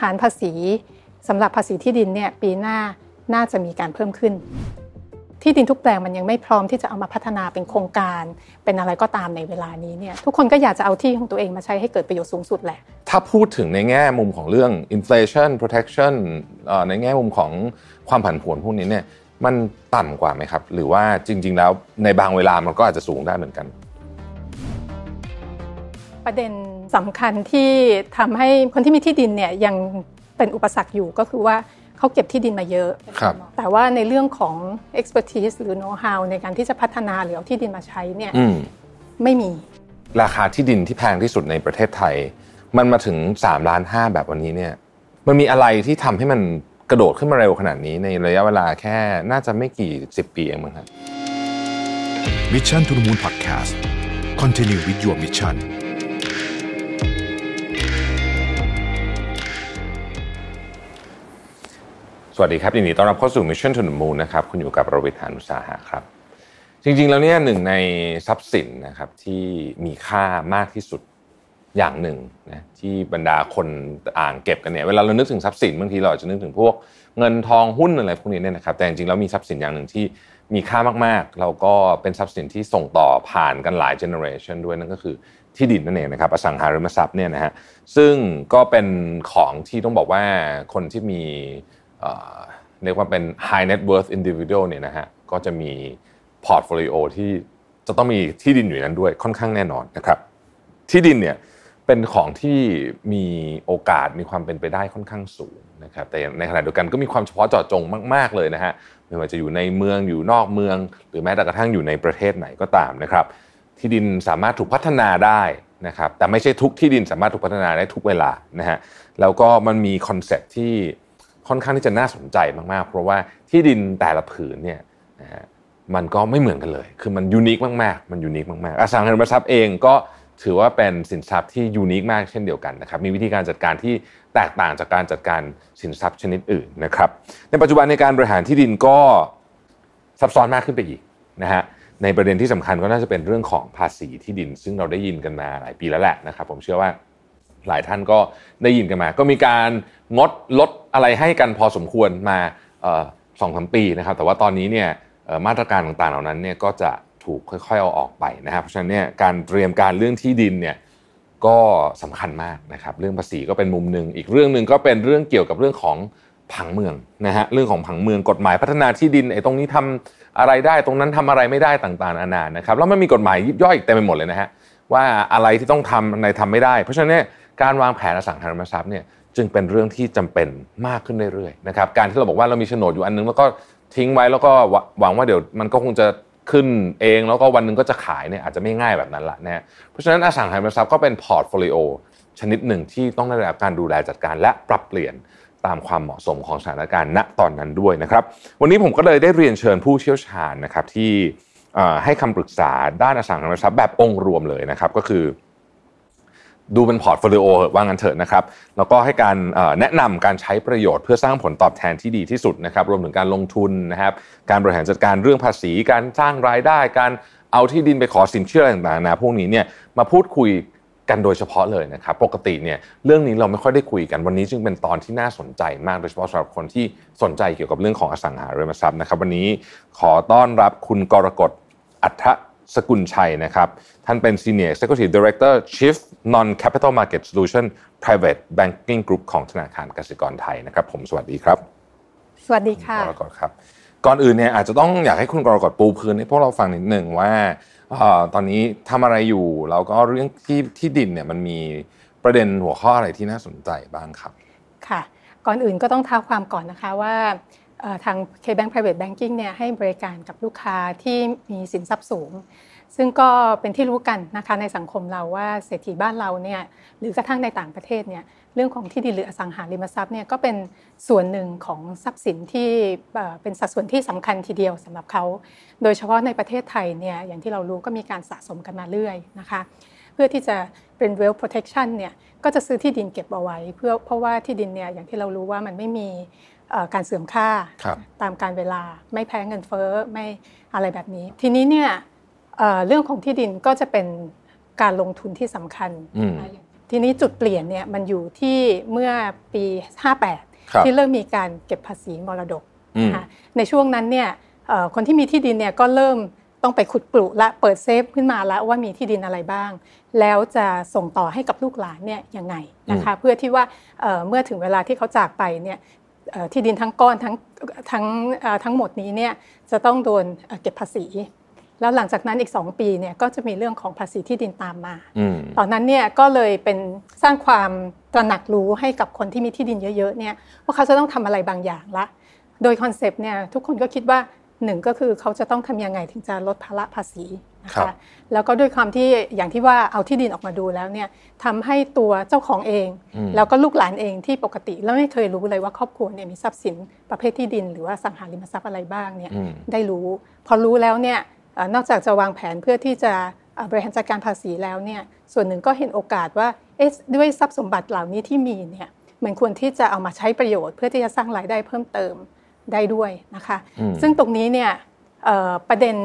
ฐานภาษีสำหรับภาษีที่ดินเนี่ยปีหน้าน่าจะมีการเพิ่มขึ้น ที่ดินทุกแปลงมันยังไม่พร้อมที่จะเอามาพัฒนาเป็นโครงการ เป็นอะไรก็ตามในเวลานี้เนี่ยทุกคนก็อยากจะเอาที่ของตัวเองมาใช้ให้เกิดประโยชน์สูงสุดแหละ ถ้าพูดถึงในแง่มุมของเรื่อง inflation protection ในแง่มุมของความผันผวนพวกนี้เนี่ยมันต่ำกว่าไหมครับ หรือว่าจริง ๆ แล้วในบางเวลามันก็อาจจะสูงได้เหมือนกัน ประเด็น สำคัญที่ทำให้คนที่มีที่ดินเนี่ยยังเป็นอุปสรรคอยู่ก็คือว่าเขาเก็บที่ดินมาเยอะครับแต่ว่าในเรื่องของ expertise หรือ know how ในการที่จะพัฒนาหรือเอาที่ดินมาใช้เนี่ยอืมไม่มี ราคาที่ดินที่แพงที่สุดในประเทศไทย มันมาถึง3ล้านห้าแบบวันนี้เนี่ยมันมีอะไรที่ทำให้มันกระโดดขึ้นมาเร็วขนาดนี้ในระยะเวลาแค่น่าจะไม่กี่สิบปีเองมั้งครับ Mission to the Moon Podcast Continue with your mission วัสดีครับยินดีต้อนรับเข้าสู่ Mission to the Moon นะครับคุณอยู่กับประวิทยานุสาหะครับ จริงๆแล้วเนี่ยหนึ่งในทรัพย์สินนะครับที่มีค่ามากที่สุดอย่างหนึ่งนะที่บรรดาคนอ่างเก็บกันเนี่ยเวลาเรานึกถึงทรัพย์สินบางทีเราอาจจะนึกถึงพวกเงินทองหุ้นอะไรพวกนี้เนี่ยนะครับแต่จริงๆแล้วมีทรัพย์สินอย่างหนึ่งที่มีค่ามากๆ เราก็เป็นทรัพย์สินที่ส่งต่อผ่านกันหลาย generation ด้วยนั่นก็คือที่ดินนั่นเองนะครับอสังหาริมทรัพย์เนี่ยนะฮะซึ่งก็เป็นของที่ต้องบอกว่าคนที่มี เรียกว่าเป็น high net worth individual เนี่ยนะฮะก็จะมี portfolio ที่จะต้องมีที่ดินอยู่นั้นด้วยค่อนข้างแน่นอนนะครับ ที่ดินเนี่ยเป็นของที่มีโอกาสมีความเป็นไปได้ค่อนข้างสูงนะครับแต่ในขณะเดียวกันก็มีความเฉพาะเจาะจงมาก ๆเลยนะฮะไม่ว่าจะอยู่ในเมืองอยู่นอกเมือง หรือแม้แต่กระทั่งอยู่ในประเทศไหนก็ตามนะครับ ที่ดินสามารถถูกพัฒนาได้นะครับแต่ไม่ใช่ทุกที่ดินสามารถถูกพัฒนาได้ทุกเวลานะฮะแล้วก็มันมี concept ที่ ค่อนข้างที่จะน่าสนใจมากๆ เพราะว่าที่ดินแต่ละผืนเนี่ยนะฮะมันก็ไม่เหมือนกันเลย คือมัน unique มากๆ มัน unique มากๆ อสังหาริมทรัพย์เองก็ถือว่าเป็นสินทรัพย์ที่ unique มากเช่นเดียวกันนะครับ มีวิธีการจัดการที่แตกต่างจากการจัดการสินทรัพย์ชนิดอื่นนะครับ ในปัจจุบันในการบริหารที่ดินก็ซับซ้อนมากขึ้นไปอีกนะฮะ ในประเด็นที่สำคัญก็น่าจะเป็นเรื่องของภาษีที่ดิน ซึ่งเราได้ยินกันมาหลายปีแล้วแหละนะครับ ผมเชื่อว่า หลายท่านก็ได้ยินกันมา ก็มีการงดลดอะไรให้กันพอสมควรมาสองสามปีนะครับ แต่ว่าตอนนี้เนี่ยมาตรการต่างๆเหล่านั้นเนี่ยก็จะถูกค่อยๆเอาออกไปนะครับเพราะฉะนั้นเนี่ยการเตรียมการเรื่องที่ดินเนี่ยก็สำคัญมากนะครับ เรื่องภาษีก็เป็นมุมหนึ่งอีกเรื่องหนึ่งก็เป็นเรื่องเกี่ยวกับเรื่องของผังเมืองนะฮะเรื่องของผังเมืองกฎหมายพัฒนาที่ดินไอ้ตรงนี้ทำอะไรได้ตรงนั้นทำอะไรไม่ได้ต่างๆนานานะครับแล้วมันมีกฎหมายยิบย่อยอีกเต็มไปหมดเลยนะฮะว่าอะไรที่ต้องทำอะไรทำไม่ได้ เพราะฉะนั้นเนี่ย การวางแผนอสังหาริมทรัพย์เนี่ยจึงเป็นเรื่องที่จำเป็นมากขึ้นเรื่อยๆนะครับการที่เราบอกว่าเรามีโฉนดอยู่อันนึงแล้วก็ทิ้งไว้แล้วก็หวังว่าเดี๋ยวมันก็คงจะขึ้นเองแล้วก็วันหนึ่งก็จะขายเนี่ยอาจจะไม่ง่ายแบบนั้นละนะฮะเพราะฉะนั้นอสังหาริมทรัพย์ก็เป็น portfolio ชนิดหนึ่งที่ต้องได้รับการดูแลจัดการและปรับเปลี่ยนตามความเหมาะสมของสถานการณ์ณตอนนั้นด้วยนะครับ วันนี้ผมก็เลยได้เรียนเชิญผู้เชี่ยวชาญนะครับที่ให้คำปรึกษาด้านอสังหาริมทรัพย์แบบองค์รวมเลยนะครับ ก็คือ ดูเป็น portfolio ว่างั้นเถอะนะครับ แล้วก็ให้การแนะนำการใช้ประโยชน์เพื่อสร้างผลตอบแทนที่ดีที่สุดนะครับ รวมถึงการลงทุนนะครับ การบริหารจัดการเรื่องภาษี การสร้างรายได้ การเอาที่ดินไปขอสินเชื่ออะไรต่างๆนะพวกนี้เนี่ยมาพูดคุยกันโดยเฉพาะเลยนะครับ ปกติเนี่ยเรื่องนี้เราไม่ค่อยได้คุยกันวันนี้จึงเป็นตอนที่น่าสนใจมากโดยเฉพาะสำหรับคนที่สนใจเกี่ยวกับเรื่องของอสังหาริมทรัพย์นะครับ วันนี้ขอต้อนรับคุณกรกฎอัฐ สกุลชัยนะครับ ท่านเป็น Senior Executive Director Chief Non-Capital Market Solution Private Banking Group ของธนาคารกสิกรไทยนะครับ ผมสวัสดีครับ สวัสดีค่ะกรกฎครับก่อนอื่นเนี่ยอาจจะต้องอยากให้คุณกรกฎปูพื้นให้พวกเราฟังนิดหนึ่งว่าเอ่อตอนนี้ทำอะไรอยู่แล้วก็เรื่องที่ที่ดินเนี่ยมันมีประเด็นหัวข้ออะไรที่น่าสนใจบ้างครับ ค่ะ ก่อนอื่นก็ต้องเท้าความก่อนนะคะว่าเอ่อทาง K-Bank Private Banking เนี่ยให้บริการกับลูกค้าที่มีสินทรัพย์สูง ซึ่งก็เป็นที่รู้กันนะคะในสังคมเราว่าเศรษฐีบ้านเราเนี่ยหรือกระทั่งในต่างประเทศเนี่ยเรื่องของที่ดินหรืออสังหาริมทรัพย์เนี่ยก็เป็นส่วนหนึ่งของทรัพย์สินที่เอ่อเป็นสัดส่วนที่สำคัญทีเดียวสำหรับเขา โดยเฉพาะในประเทศไทยเนี่ยอย่างที่เรารู้ก็มีการสะสมกันมาเรื่อยนะคะ เพื่อที่จะเป็น wealth protection เนี่ยก็จะซื้อที่ดินเก็บเอาไว้ เพื่อเพราะว่าที่ดินเนี่ยอย่างที่เรารู้ว่ามันไม่มีเอ่อการเสื่อมค่าครับตามการเวลาไม่แพ้เงินเฟ้อไม่อะไรแบบนี้ ทีนี้เนี่ย เอ่อเรื่องของที่ดินก็จะเป็นการลงทุนที่สำคัญอืมนะคะทีนี้จุดเปลี่ยนเนี่ยมันอยู่ที่เมื่อปีครับ58 ที่เริ่มมีการเก็บภาษีมรดกอืมนะคะในช่วงนั้นเนี่ยเอ่อคนที่มีที่ดินเนี่ยก็เริ่มต้องไปขุดกลุและเปิดเซฟขึ้นมาแล้วว่ามีที่ดินอะไรบ้าง แล้วจะส่งต่อให้กับลูกหลานเนี่ยยังไงนะคะเพื่อที่ว่าเอ่อเมื่อถึงเวลาที่เขาจากไปเนี่ยเอ่อที่ดินทั้งก้อนทั้งทั้งเอ่อทั้งหมดนี้เนี่ยจะต้องโดนเอ่อเก็บภาษี แล้วหลังจากนั้นอีก 2 ปีเนี่ยก็จะมีเรื่องของภาษีที่ดินตามมาอืมตอนนั้นเนี่ยก็เลยเป็นสร้างความตระหนักรู้ให้กับคนที่มีที่ดินเยอะๆเนี่ยว่าเขาจะต้องทำอะไรบางอย่างละ โดยคอนเซปต์เนี่ยทุกคนก็คิดว่าหนึ่งก็คือเขาจะต้องทำยังไงถึงจะลดภาระภาษีนะครัคะบแล้วก็ด้วยความที่อย่างที่ว่าเอาที่ดินออกมาดูแล้วเนี่ยทำให้ตัวเจ้าของเองอืมแล้วก็ลูกหลานเองที่ปกติแล้วไม่เคยรู้เลยว่าครอบครัวเนี่ยมีทรัพย์สินประเภทที่ดิน หรือว่าสังหาริมทรัพย์อะไรบ้างเนี่ยอืมได้รู้ พอรู้แล้วเนี่ยเอ่อ นอกจากจะวางแผนเพื่อที่จะเอ่อบริหารจัดการภาษีแล้วเนี่ยส่วนหนึ่งก็เห็นโอกาสว่าเอ๊ะด้วยทรัพย์สมบัติเหล่านี้ที่มีเนี่ยมันควรที่จะเอามาใช้ประโยชน์ เพื่อที่จะสร้างรายได้เพิ่มเติมได้ด้วยนะคะอืมซึ่งตรงนี้เนี่ยเอ่อประเด็น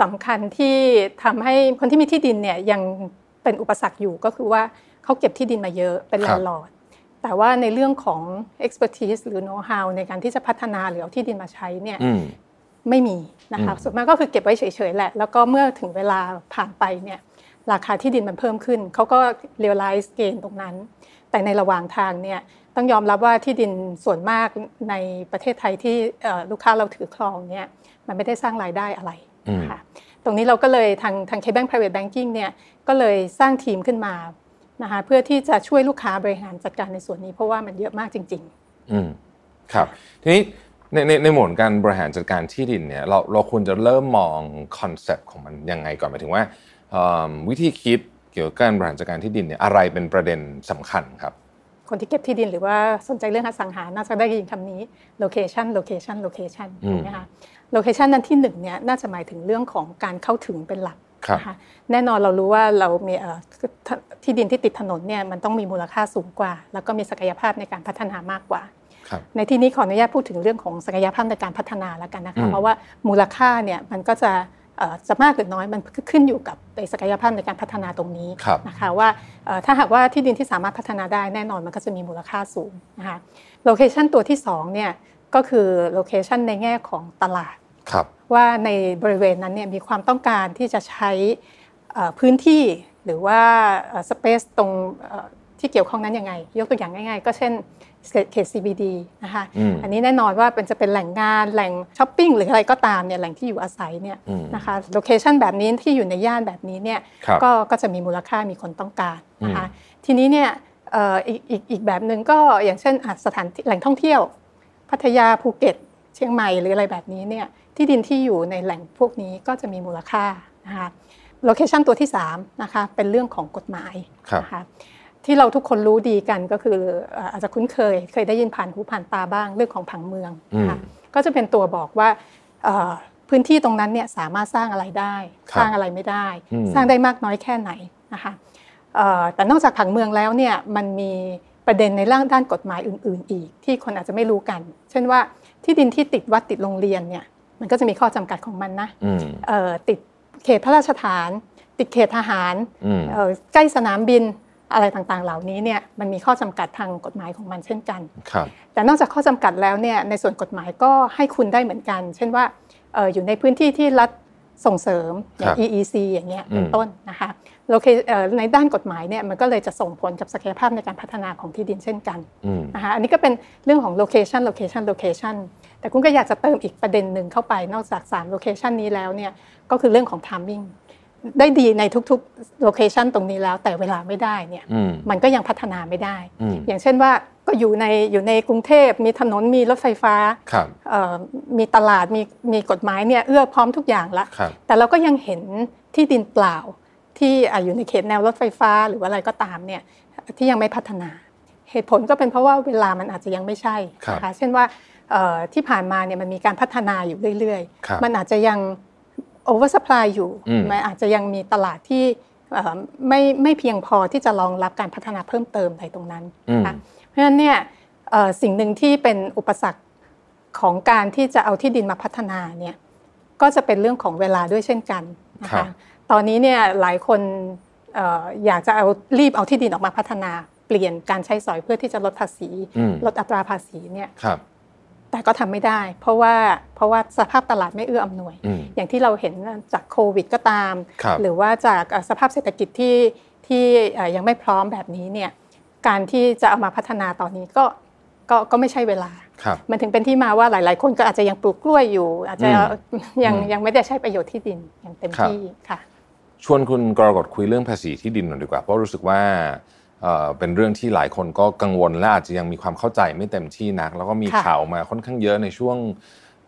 สำคัญที่ทำให้คนที่มีที่ดินเนี่ยยังเป็นอุปสรรคอยู่ก็คือว่าเขาเก็บที่ดินมาเยอะเป็นแลนด์ลอร์ดแต่ว่าในเรื่องของ expertise หรือ know how ในการที่จะพัฒนาหรือเอาที่ดินมาใช้เนี่ยอืม ไม่มีนะคะอืมส่วนมากก็คือเก็บไว้เฉยๆแหละ แล้วก็เมื่อถึงเวลาผ่านไปเนี่ยราคาที่ดินมันเพิ่มขึ้น เขาก็ realize gain ตรงนั้น แต่ในระหว่างทางเนี่ยต้องยอมรับว่าที่ดินส่วนมากในประเทศไทยที่เอ่อลูกค้าเราถือครองเนี่ยมันไม่ได้สร้างรายได้อะไรนะคะตรงนี้เราก็เลยทางทาง K-Bank Private Banking เนี่ยก็เลยสร้างทีมขึ้นมานะคะเพื่อที่จะช่วยลูกค้าบริหารจัดการในส่วนนี้เพราะว่ามันเยอะมากจริง ๆ อืมครับทีนี้ ในในในโหมดการบริหารจัดการที่ดินเนี่ยเราเราควรจะเริ่มมอง concept ของมันยังไงก่อนหมายถึงว่าเอิ่มวิธีคิดเกี่ยวกับการบริหารจัดการที่ดินเนี่ยอะไรเป็นประเด็นสำคัญครับ คนที่เก็บที่ดินหรือว่าสนใจเรื่องอสังหาน่าจะได้ยินคำนี้ location location location อืมถูกไหมคะ location นั้นที่หนึ่งเนี่ยน่าจะหมายถึงเรื่องของการเข้าถึงเป็นหลักครับนะคะแน่นอนเรารู้ว่าเรามีเอ่อที่ดินที่ติดถนนเนี่ยมันต้องมีมูลค่าสูงกว่า แล้วก็มีศักยภาพในการพัฒนามากกว่าครับ ในที่นี้ขออนุญาตพูดถึงเรื่องของศักยภาพในการพัฒนาแล้วกันนะอืคะมเพราะว่ามูลค่าเนี่ยมันก็จะเอ่อจะมากหรือน้อยมันขึ้นอยู่กับในศักยภาพในการพัฒนาตรงนี้ครับนะคะว่าเอ่อถ้าหากว่าที่ดินที่สามารถพัฒนาได้แน่นอนมันก็จะมีมูลค่าสูงนะคะ location ตัวที่สองเนี่ยก็คือ location ในแง่ของตลาดครับว่าในบริเวณนั้นเนี่ยมีความต้องการที่จะใช้เอ่อพื้นที่หรือว่า space ตรงเอ่อที่เกี่ยวข้องนั้นยังไง ยกตัวอย่างง่าย ๆ ก็เช่น เขต CBD นะคะอืมอันนี้แน่นอนว่าเป็นจะเป็นแหล่งงานแหล่งช้อปปิ้งหรืออะไรก็ตามเนี่ยแหล่งที่อยู่อาศัยเนี่ยอืมนะคะ location แบบนี้ที่อยู่ในย่านแบบนี้เนี่ยครับก็ก็จะมีมูลค่ามีคนต้องการนะคะทีนี้เนี่ยเอ่ออีกอีกอีกแบบหนึ่งก็อย่างเช่นอะสถานที่แหล่งท่องเที่ยว พัทยาภูเก็ต เชียงใหม่หรืออะไรแบบนี้เนี่ยที่ดินที่อยู่ในแหล่งพวกนี้ก็จะมีมูลค่านะคะโลเคชันตัวที่3นะคะเป็นเรื่องของกฎหมายครับนะคะ ที่เราทุกคนรู้ดีกันก็คือเอ่ออาจจะคุ้นเคย เคยได้ยินผ่านหูผ่านตาบ้างเรื่องของผังเมืองนะคะอืมก็จะเป็นตัวบอกว่าเอ่อพื้นที่ตรงนั้นเนี่ยสามารถสร้างอะไรได้ครับสร้างอะไรไม่ได้อืมสร้างได้มากน้อยแค่ไหนนะคะเอ่อแต่นอกจากผังเมืองแล้วเนี่ยมันมีประเด็นในร่างด้านกฎหมายอื่น ๆ อีก ที่คนอาจจะไม่รู้กัน เช่นว่าที่ดินที่ติดวัดติดโรงเรียนเนี่ยมันก็จะมีข้อจำกัดของมันนะอืมเอ่อติดเขตพระราชฐาน ติดเขตทหารอืมเอ่อใกล้สนามบิน อะไรต่างๆ เหล่านี้เนี่ยมันมีข้อจำกัดทางกฎหมายของมันเช่นกันครับแต่นอกจากข้อจำกัดแล้วเนี่ยในส่วนกฎหมายก็ให้คุณได้เหมือนกัน เช่นว่าเอ่ออยู่ในพื้นที่ที่รัฐส่งเสริมอย่าครังบ EEC อย่างเงี้ยเป็นอืมต้นนะคะโลเคเอ่อในด้านกฎหมายเนี่ยมันก็เลยจะส่งผลกับศักยภาพในการพัฒนาของที่ดินเช่นกันอืมนะคะอันนี้ก็เป็นเรื่องของ location location location แต่คุณก็อยากจะเติมอีกประเด็นหนึ่งเข้าไปนอกจาก3 location นี้แล้วเนี่ยก็คือเรื่องของ timing ได้ดีในทุกๆ location ตรงนี้แล้ว แต่เวลาไม่ได้เนี่ยอืมมันก็ยังพัฒนาไม่ได้อืมอย่างเช่นว่าก็อยู่ในอยู่ในกรุงเทพมีถนนมีรถไฟฟ้าครับเอ่อมีตลาดมีมีกฎหมายเนี่ยเอื้อพร้อมทุกอย่างละครับแต่เราก็ยังเห็นที่ดินเปล่าที่อะอยู่ในเขตแนวรถไฟฟ้าหรือว่าอะไรก็ตามเนี่ยที่ยังไม่พัฒนา เหตุผลก็เป็นเพราะว่าเวลามันอาจจะยังไม่ใช่ครับนะคะเช่นว่าเอ่อที่ผ่านมาเนี่ยมันมีการพัฒนาอยู่เรื่อยครับๆมันอาจจะยัง oversupply อยู่อืมมันอาจจะยังมีตลาดที่เอ่อไม่ไม่เพียงพอที่จะรองรับการพัฒนาเพิ่มเติมในตรงนั้นนะคะเพราะฉะนั้นเนี่ยเอ่อสิ่งหนึ่งที่เป็นอุปสรรคของการที่จะเอาที่ดินมาพัฒนาเนี่ยก็จะเป็นเรื่องของเวลาด้วยเช่นกันนะครัคะบตอนนี้เนี่ยหลายคนเอ่ออยากจะเอารีบเอาที่ดินออกมาพัฒนาเปลี่ยนการใช้สอยเพื่อที่จะลดภาษีอืมลดอัตราภาษีเนี่ยครับ แต่ก็ทำไม่ได้ เพราะว่าเพราะว่าสภาพตลาดไม่เอื้ออำนวยอืมอย่างที่เราเห็นจากโควิดก็ตามครับหรือว่าจากเอ่อสภาพเศรษฐกิจที่ที่เอ่อยังไม่พร้อมแบบนี้เนี่ยการที่จะเอามาพัฒนาตอนนี้ก็ก็ก็ไม่ใช่เวลาครับมันถึงเป็นที่มาว่าหลาย ๆ คนก็อาจจะยังปลูกกล้วยอยู่ อาจจะอืมยังอืมยังไม่ได้ใช้ประโยชน์ที่ดินอย่างเต็มครับที่ค่ะ ชวนคุณกรกฎคุยเรื่องภาษีที่ดินหน่อยดีกว่า เพราะรู้สึกว่า เอ่อเป็นเรื่องที่หลายคนก็กังวลและอาจจะยังมีความเข้าใจไม่เต็มที่นัก แล้วก็มีค่ะข่าวมาค่อนข้างเยอะในช่วง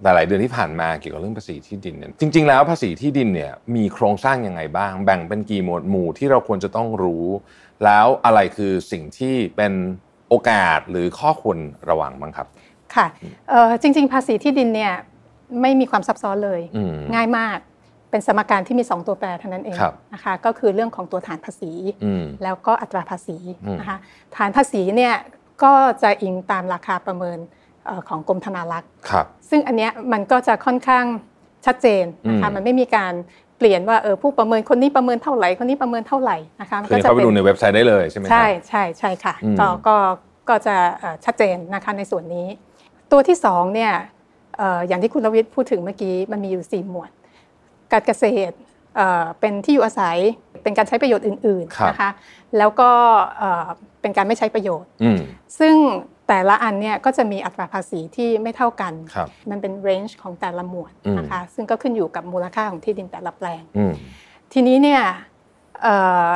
หลาย ๆ เดือนที่ผ่านมาเกี่ยวกับเรื่องภาษีที่ดินเนี่ยจริง ๆ แล้วภาษีที่ดินเนี่ยมีโครงสร้างยังไงบ้าง แบ่งเป็นกี่หมวดหมู่ที่เราควรจะต้องรู้ แล้วอะไรคือสิ่งที่เป็นโอกาสหรือข้อควรระวังบ้างครับ ค่ะเอ่อจริง ๆ ภาษีที่ดินเนี่ยไม่มีความซับซ้อนเลยอืมง่ายมาก เป็นสมการที่มี 2 ตัวแปรเท่านั้นเองครับนะคะก็คือเรื่องของตัวฐานภาษีอืมแล้วก็อัตราภาษีอืมนะคะฐานภาษีเนี่ยก็จะอิงตามราคาประเมินเอ่อของกรมธนารักษ์ครับซึ่งอันเนี้ยมันก็จะค่อนข้างชัดเจนนะคะอืมมันไม่มีการเปลี่ยนว่าเออผู้ประเมินคนนี้ประเมินเท่าไหร่คนนี้ประเมินเท่าไหร่นะคะมันคือก็จะเข้าไปเป็นดูในเว็บไซต์ได้เลยใช่ไหมครับใช่ใช่ใช่ค่ะอืมก็ก็ก็จะเอ่อชัดเจนนะคะในส่วนนี้ ตัวที่สองเนี่ยเอ่ออย่างที่คุณรวิทย์พูดถึงเมื่อกี้มันมีอยู่สี่หมวด การเกษตรเอ่อเป็นที่อยู่อาศัยเป็นการใช้ประโยชน์อื่นครับๆนะคะแล้วก็เอ่อเป็นการไม่ใช้ประโยชน์อืมซึ่งแต่ละอันเนี่ยก็จะมีอัตราภาษีที่ไม่เท่ากันครับมันเป็นเรนจ์ของแต่ละหมวดอืมนะคะซึ่งก็ขึ้นอยู่กับมูลค่าของที่ดินแต่ละแปลงอืมทีนี้เนี่ยเอ่อ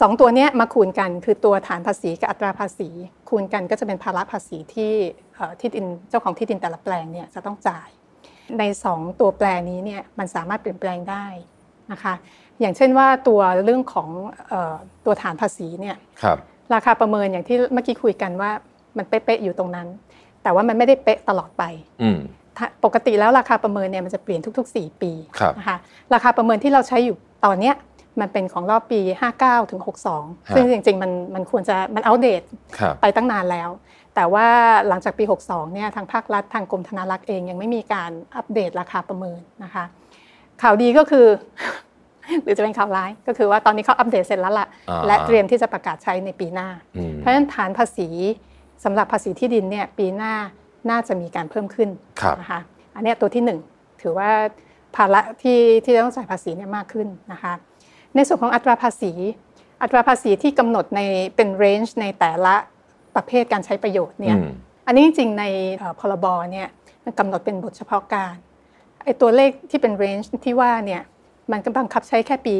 สองตัวเนี้ยมาคูณกันคือตัวฐานภาษีกับอัตราภาษี คูณกันก็จะเป็นภาระภาษีที่เอ่อที่ดินเจ้าของที่ดินแต่ละแปลงเนี่ยจะต้องจ่าย ในสองตัวแปลงนี้เนี่ยมันสามารถเปลี่ยนแปลงได้นะคะอย่างเช่นว่าตัวเรื่องของเอ่อตัวฐานภาษีเนี่ยครับราคาประเมินอย่างที่เมื่อกี้คุยกันว่ามันเป๊ะๆอยู่ตรงนั้น แต่ว่ามันไม่ได้เป๊ะตลอดไปอืมถ้าปกติแล้วราคาประเมินเนี่ยมันจะเปลี่ยนทุก ๆ 4 ปีครับนะคะราคาประเมินที่เราใช้อยู่ตอนเนี้ยมันเป็นของรอบปี 59ถึง62 ซึ่งจริงๆ มันมันควรจะมันอัปเดตครับไปตั้งนานแล้ว แต่ว่าหลังจากปี 62 เนี่ยทางภาครัฐทางกรมธนารักษ์เองยังไม่มีการอัปเดตราคาประเมินนะคะ ข่าวดีก็คือ หรือจะเป็นข่าวร้ายก็คือว่าตอนนี้เขาอัปเดตเสร็จแล้วล่ะอ่าและเตรียมที่จะประกาศใช้ในปีหน้าอืมเพราะฉะนั้นฐานภาษีสำหรับภาษีที่ดินเนี่ยปีหน้าน่าจะมีการเพิ่มขึ้นครับนะคะอันเนี้ยตัวที่หนึ่งถือว่าภาระที่ที่ต้องจ่ายภาษีเนี่ยมากขึ้นนะคะ ในส่วนของอัตราภาษี อัตราภาษีที่กำหนดในเป็นเรนจ์ในแต่ละ ประเภทการใช้ประโยชน์เนี่ยอืมอันนี้จริงๆในเอ่อพรบเนี่ยมันกำหนดเป็นบทเฉพาะการไอ้ตัวเลขที่เป็นเรนจ์ที่ว่าเนี่ยมันก็บังคับใช้แค่ปี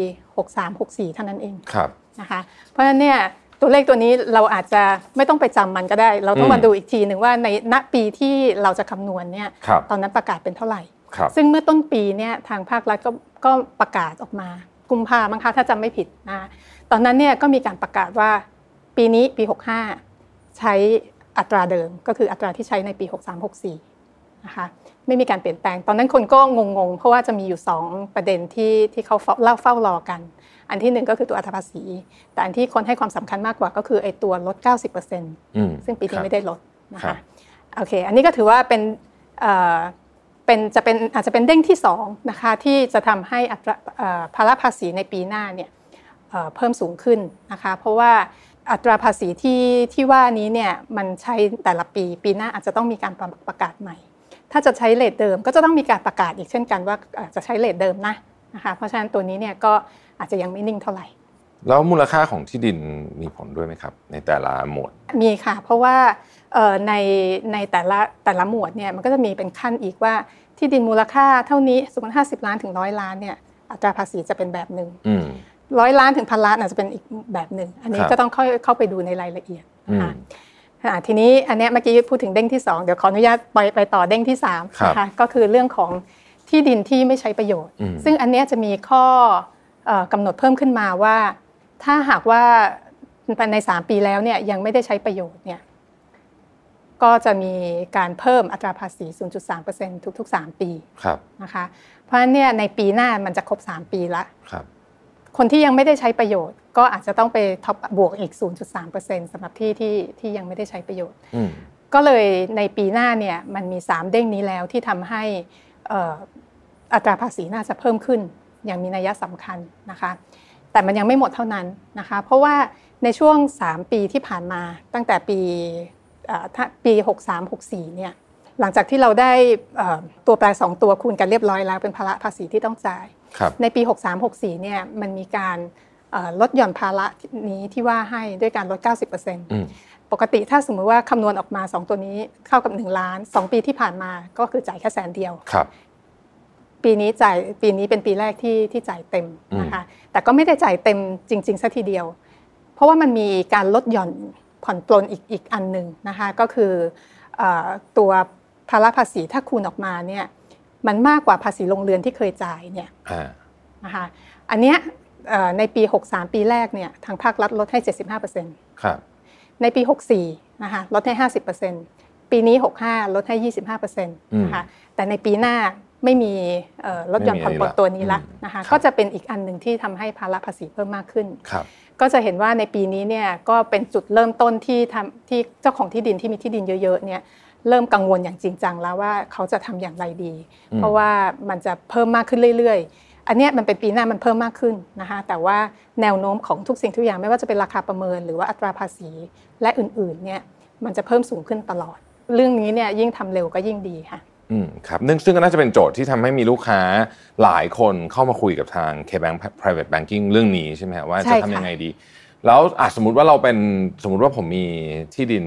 63-64 เท่านั้นเองครับนะคะเพราะฉะนั้นเนี่ยตัวเลขตัวนี้เราอาจจะไม่ต้องไปจำมันก็ได้ เราต้องอืมมาดูอีกทีหนึ่งว่าในณปีที่เราจะคำนวณเนี่ยครับตอนนั้นประกาศเป็นเท่าไหร่ครับซึ่งเมื่อต้นปีเนี่ยทางภาครัฐก็ก็ประกาศออกมา กุมภาพันธ์คะถ้าจำไม่ผิดนะตอนนั้นเนี่ยก็มีการประกาศว่าปีนี้ปี 65 ใช้อัตราเดิมก็คืออัตราที่ใช้ในปี 63-64 นะคะไม่มีการเปลี่ยนแปลง ตอนนั้นคนก็งงๆ เพราะว่าจะมีอยู่ 2 ประเด็นที่ที่เขาเล่าเฝ้ารอกัน อันที่หนึ่งก็คือตัวอัตราภาษี แต่อันที่คนให้ความสำคัญมากกว่าก็คือไอ้ตัวลด 90%อืมซึ่งปีครันี้บไม่ได้ลดนะครัคะบโอเค อันนี้ก็ถือว่าเป็นเอ่อเป็นจะเป็นอาจจะเป็นเด้งที่สองนะคะที่จะทำให้อัตราเอ่อภาระภาษีในปีหน้าเนี่ยเอ่อเพิ่มสูงขึ้นนะคะเพราะว่า อัตราภาษีที่ที่ว่านี้เนี่ยมันใช้แต่ละปีปีหน้าอาจจะต้องมีการประประกาศใหม่ ถ้าจะใช้เลทเดิมก็จะต้องมีการประกาศอีกเช่นกันว่าเอ่อจะใช้เลทเดิมนะนะคะเพราะฉะนั้นตัวนี้เนี่ยก็อาจจะยังไม่นิ่งเท่าไหร่แล้วมูลค่าของที่ดินมีผลด้วยไหมครับ ในแต่ละหมวด มีค่ะ เพราะว่าเอ่อในในแต่ละแต่ละหมวดเนี่ยมันก็จะมีเป็นขั้นอีกว่าที่ดินมูลค่าเท่านี้สมมติห้าสิบล้านถึงร้อยล้านเนี่ยอัตราภาษีจะเป็นแบบหนึ่งอืม ร้อยล้านถึงพันล้านอาจจะเป็นอีกแบบหนึ่งอันนี้ครับก็ต้องเข้าเข้าไปดูในรายละเอียดอืนะมคะอ่าทีนี้อันเนี้ยเมื่อกี้พูดถึงเด้งที่สองเดี๋ยวขออนุญาตไปไปต่อเด้งที่สามครับนะคะก็คือเรื่องของที่ดินที่ไม่ใช้ประโยชน์อืมซึ่งอันเนี้ยจะมีข้อเอ่อกำหนดเพิ่มขึ้นมาว่า ถ้าหากว่าใน 3 ปีแล้วเนี่ยยังไม่ได้ใช้ประโยชน์เนี่ยก็จะมีการเพิ่มอัตราภาษี 0.3%ทุก ๆ 3 ปีครับนะคะเพราะฉะนั้นเนี่ยในปีหน้ามันจะครบ 3 ปีละ ครับคนที่ยังไม่ได้ใช้ประโยชน์ ก็อาจจะต้องไปท็อปบวกอีก 0.3%สำหรับที่ที่ที่ยังไม่ได้ใช้ประโยชน์อืมก็เลยในปีหน้าเนี่ยมันมี 3 เด้งนี้แล้วที่ทำให้เอ่ออัตราภาษีน่าจะเพิ่มขึ้น อย่างมีนัยสำคัญนะคะ แต่มันยังไม่หมดเท่านั้นนะคะ เพราะว่าในช่วง 3 ปีที่ผ่านมาตั้งแต่ปีปี 63-64 เนี่ยหลังจากที่เราได้ตัวแปรสองตัวคูณกันเรียบร้อยแล้วเป็นภาระภาษีที่ต้องจ่าย ในปี 63-64เนี่ยมันมีการลดหย่อนภาระนี้ที่ว่าให้ด้วยการลด 90%ปกติถ้าสมมติว่าคำนวณออกมา 2 ตัวนี้เข้ากับ 1 ล้าน 2 ปีที่ผ่านมาก็คือจ่ายแค่แสนเดียวครับ ปีนี้จ่ายปีนี้เป็นปีแรกที่ที่จ่ายเต็มนะคะแต่ก็ไม่ได้จ่ายเต็มจริงๆสัทีเดียว เพราะว่ามันมีการลดหย่อนผ่อนปลนอีกอีกอันหนึ่งนะคะก็คือตัวภาระภาษีถ้าคูณออกมาเนี่ย มันมากกว่าภาษีโรงเรือนที่เคยจ่ายเนี่ยนะคะอันเนี้ยในปี 63 ปีแรกเนี่ยทางภาครัฐลดให้ 75%ครับในปี 64นะคะลดให้ 50%ปีนี้ 65 ลดให้ 25%นะคะแต่ในปีหน้าไม่มีลดหย่อนผ่อนปลนตัวนี้ละนะคะก็จะเป็นอีกอันหนึ่งที่ทำให้ภาระภาษีเพิ่มมากขึ้น ก็จะเห็นว่าในปีนี้เนี่ยก็เป็นจุดเริ่มต้นที่ทำที่เจ้าของที่ดินที่มีที่ดินเยอะๆเนี่ย เริ่มกังวลอย่างจริงจังแล้วว่าเขาจะทำอย่างไรดี เพราะว่ามันจะเพิ่มมากขึ้นเรื่อยๆ อันนี้มันเป็นปีหน้ามันเพิ่มมากขึ้นนะคะแต่ว่าแนวโน้มของทุกสิ่งทุกอย่างไม่ว่าจะเป็นราคาประเมิน หรือว่าอัตราภาษีและอื่นๆเนี่ยมันจะเพิ่มสูงขึ้นตลอด เรื่องนี้เนี่ยยิ่งทำเร็วก็ยิ่งดีค่ะอืมครับนึ่งซึ่งก็น่าจะเป็นโจทย์ที่ทำให้มีลูกค้าหลายคนเข้ามาคุยกับทาง KBank Private Banking เรื่องนี้ใช่ไหมว่าจะทำยังไงดี แล้วอาจสมมติว่าเราเป็นสมมติว่าผมมีที่ดิน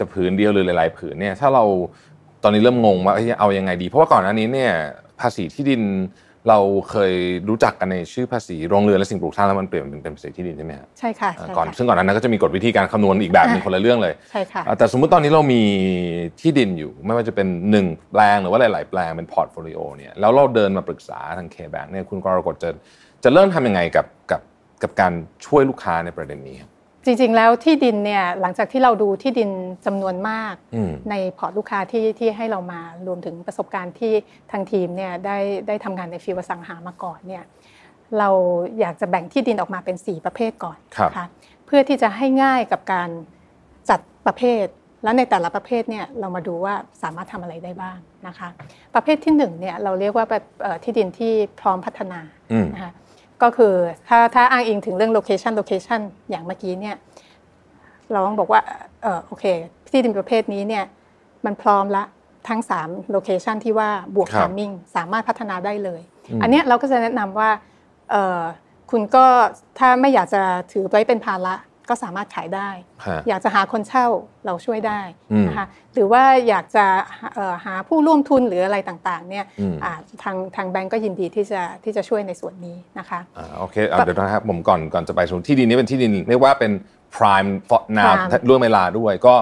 จะผืนเดียวหรือหลาย ๆ ผืนเนี่ยถ้าเราตอนนี้เริ่มงงว่าเอายังไงดี เพราะว่าก่อนหน้านี้เนี่ยภาษีที่ดินเราเคยรู้จักกันในชื่อภาษีโรงเรือนและสิ่งปลูกสร้างแล้วมันเปลี่ยนเป็นภาษีที่ดินใช่ไหมครับใช่ค่ะก่อนซึ่งก่อนนั้นก็จะมีกฎวิธีการคำนวณอีกแบบหนึ่งคนละเรื่องเลยใช่ค่ะแต่สมมุติตอนนี้เรามีที่ดินอยู่ ไม่ว่าจะเป็นหนึ่งแปลงหรือว่าหลาย ๆ แปลงเป็น portfolio เนี่ยแล้วเราเดินมาปรึกษาทาง KBank เนี่ยคุณกรกฎจะจะเริ่มทำยังไงกับกับกับการช่วยลูกค้าในประเด็นนี้ครับ จริงๆ แล้วที่ดินเนี่ยหลังจากที่เราดูที่ดินจำนวนมากในพอร์ตลูกค้าที่ที่ให้เรามารวมถึงประสบการณ์ที่ทางทีมเนี่ยได้ได้ทำงานในฟิวสังหามาก่อนเนี่ยเราอยากจะแบ่งที่ดินออกมาเป็น 4 ประเภทก่อนนะคะเพื่อที่จะให้ง่ายกับการจัดประเภท แล้วในแต่ละประเภทเนี่ยเรามาดูว่าสามารถทำอะไรได้บ้างนะคะ ประเภทที่1เนี่ยเราเรียกว่าที่ดินที่พร้อมพัฒนานะคะ ก็คือถ้าถ้าอ้างอิงถึงเรื่อง location location อย่างเมื่อกี้เนี่ยเราต้องบอกว่าเออโอเคที่ดินประเภทนี้เนี่ยมันพร้อมละทั้ง3 location ที่ว่าบวก timing สามารถพัฒนาได้เลย อันนี้เราก็จะแนะนำว่าคุณก็ถ้าไม่อยากจะถือไว้เป็นภาระ ก็สามารถขายได้ อยากจะหาคนเช่าเราช่วยได้นะคะหรือว่าอยากจะหาผู้ร่วมทุนหรืออะไรต่างๆเนี่ยทางทางแบงก์ก็ยินดีที่จะที่จะช่วยในส่วนนี้นะคะโอเคเดี๋ยวนะครับผมก่อนก่อนจะไปส่วนที่ดินนี้เป็นที่ดินเรียกว่าเป็น prime now รวมเวลาด้วยก็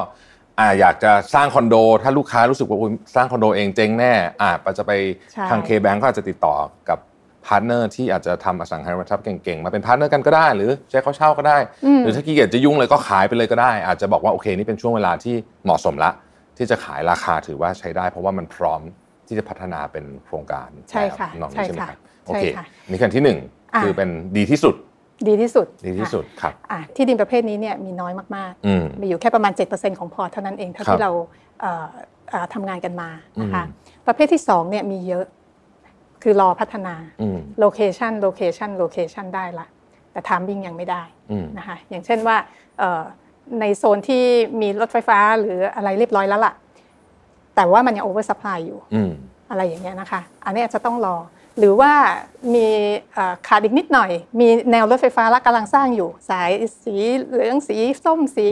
อยากจะสร้างคอนโด ถ้าลูกค้ารู้สึกว่าสร้างคอนโดเองเจ๊งแน่อาจจะไปทาง KBank ก็อาจจะติดต่อกับ partner ที่อาจจะทำอสังหาริมทรัพย์เก่งๆ มาเป็น partner กันก็ได้ หรือให้เขาเช่าก็ได้ หรือถ้าขี้เกียจจะยุ่งเลยก็ขายไปเลยก็ได้ อาจจะบอกว่าโอเคนี่เป็นช่วงเวลาที่เหมาะสมละ ที่จะขายราคาถือว่าใช้ได้ เพราะว่ามันพร้อมที่จะพัฒนาเป็นโครงการใช่ค่ะใช่ไหมครับโอเคนี่ขั้นที่หนึ่งคือเป็นดีที่สุด ดีที่สุดดีที่สุดครับที่ดินประเภทนี้เนี่ยมีน้อยมากๆมีอยู่แค่ประมาณ 7%ของพอร์ตเท่านั้นเองเท่าที่เราทำงานกันมานะคะประเภทที่2เนี่ยมีเยอะ คือรอพัฒนาlocation location location ได้ละ แต่ timing ยังไม่ได้นะคะอย่างเช่นว่าในโซนที่มีรถไฟฟ้าหรืออะไรเรียบร้อยแล้วล่ะ แต่ว่ามันยัง oversupply อยู่อะไรอย่างเงี้ยนะคะ อันนี้อาจจะต้องรอ หรือว่ามีขาดอีกนิดหน่อย มีแนวรถไฟฟ้าละกำลังสร้างอยู่ สายสีเหลืองสีส้มสี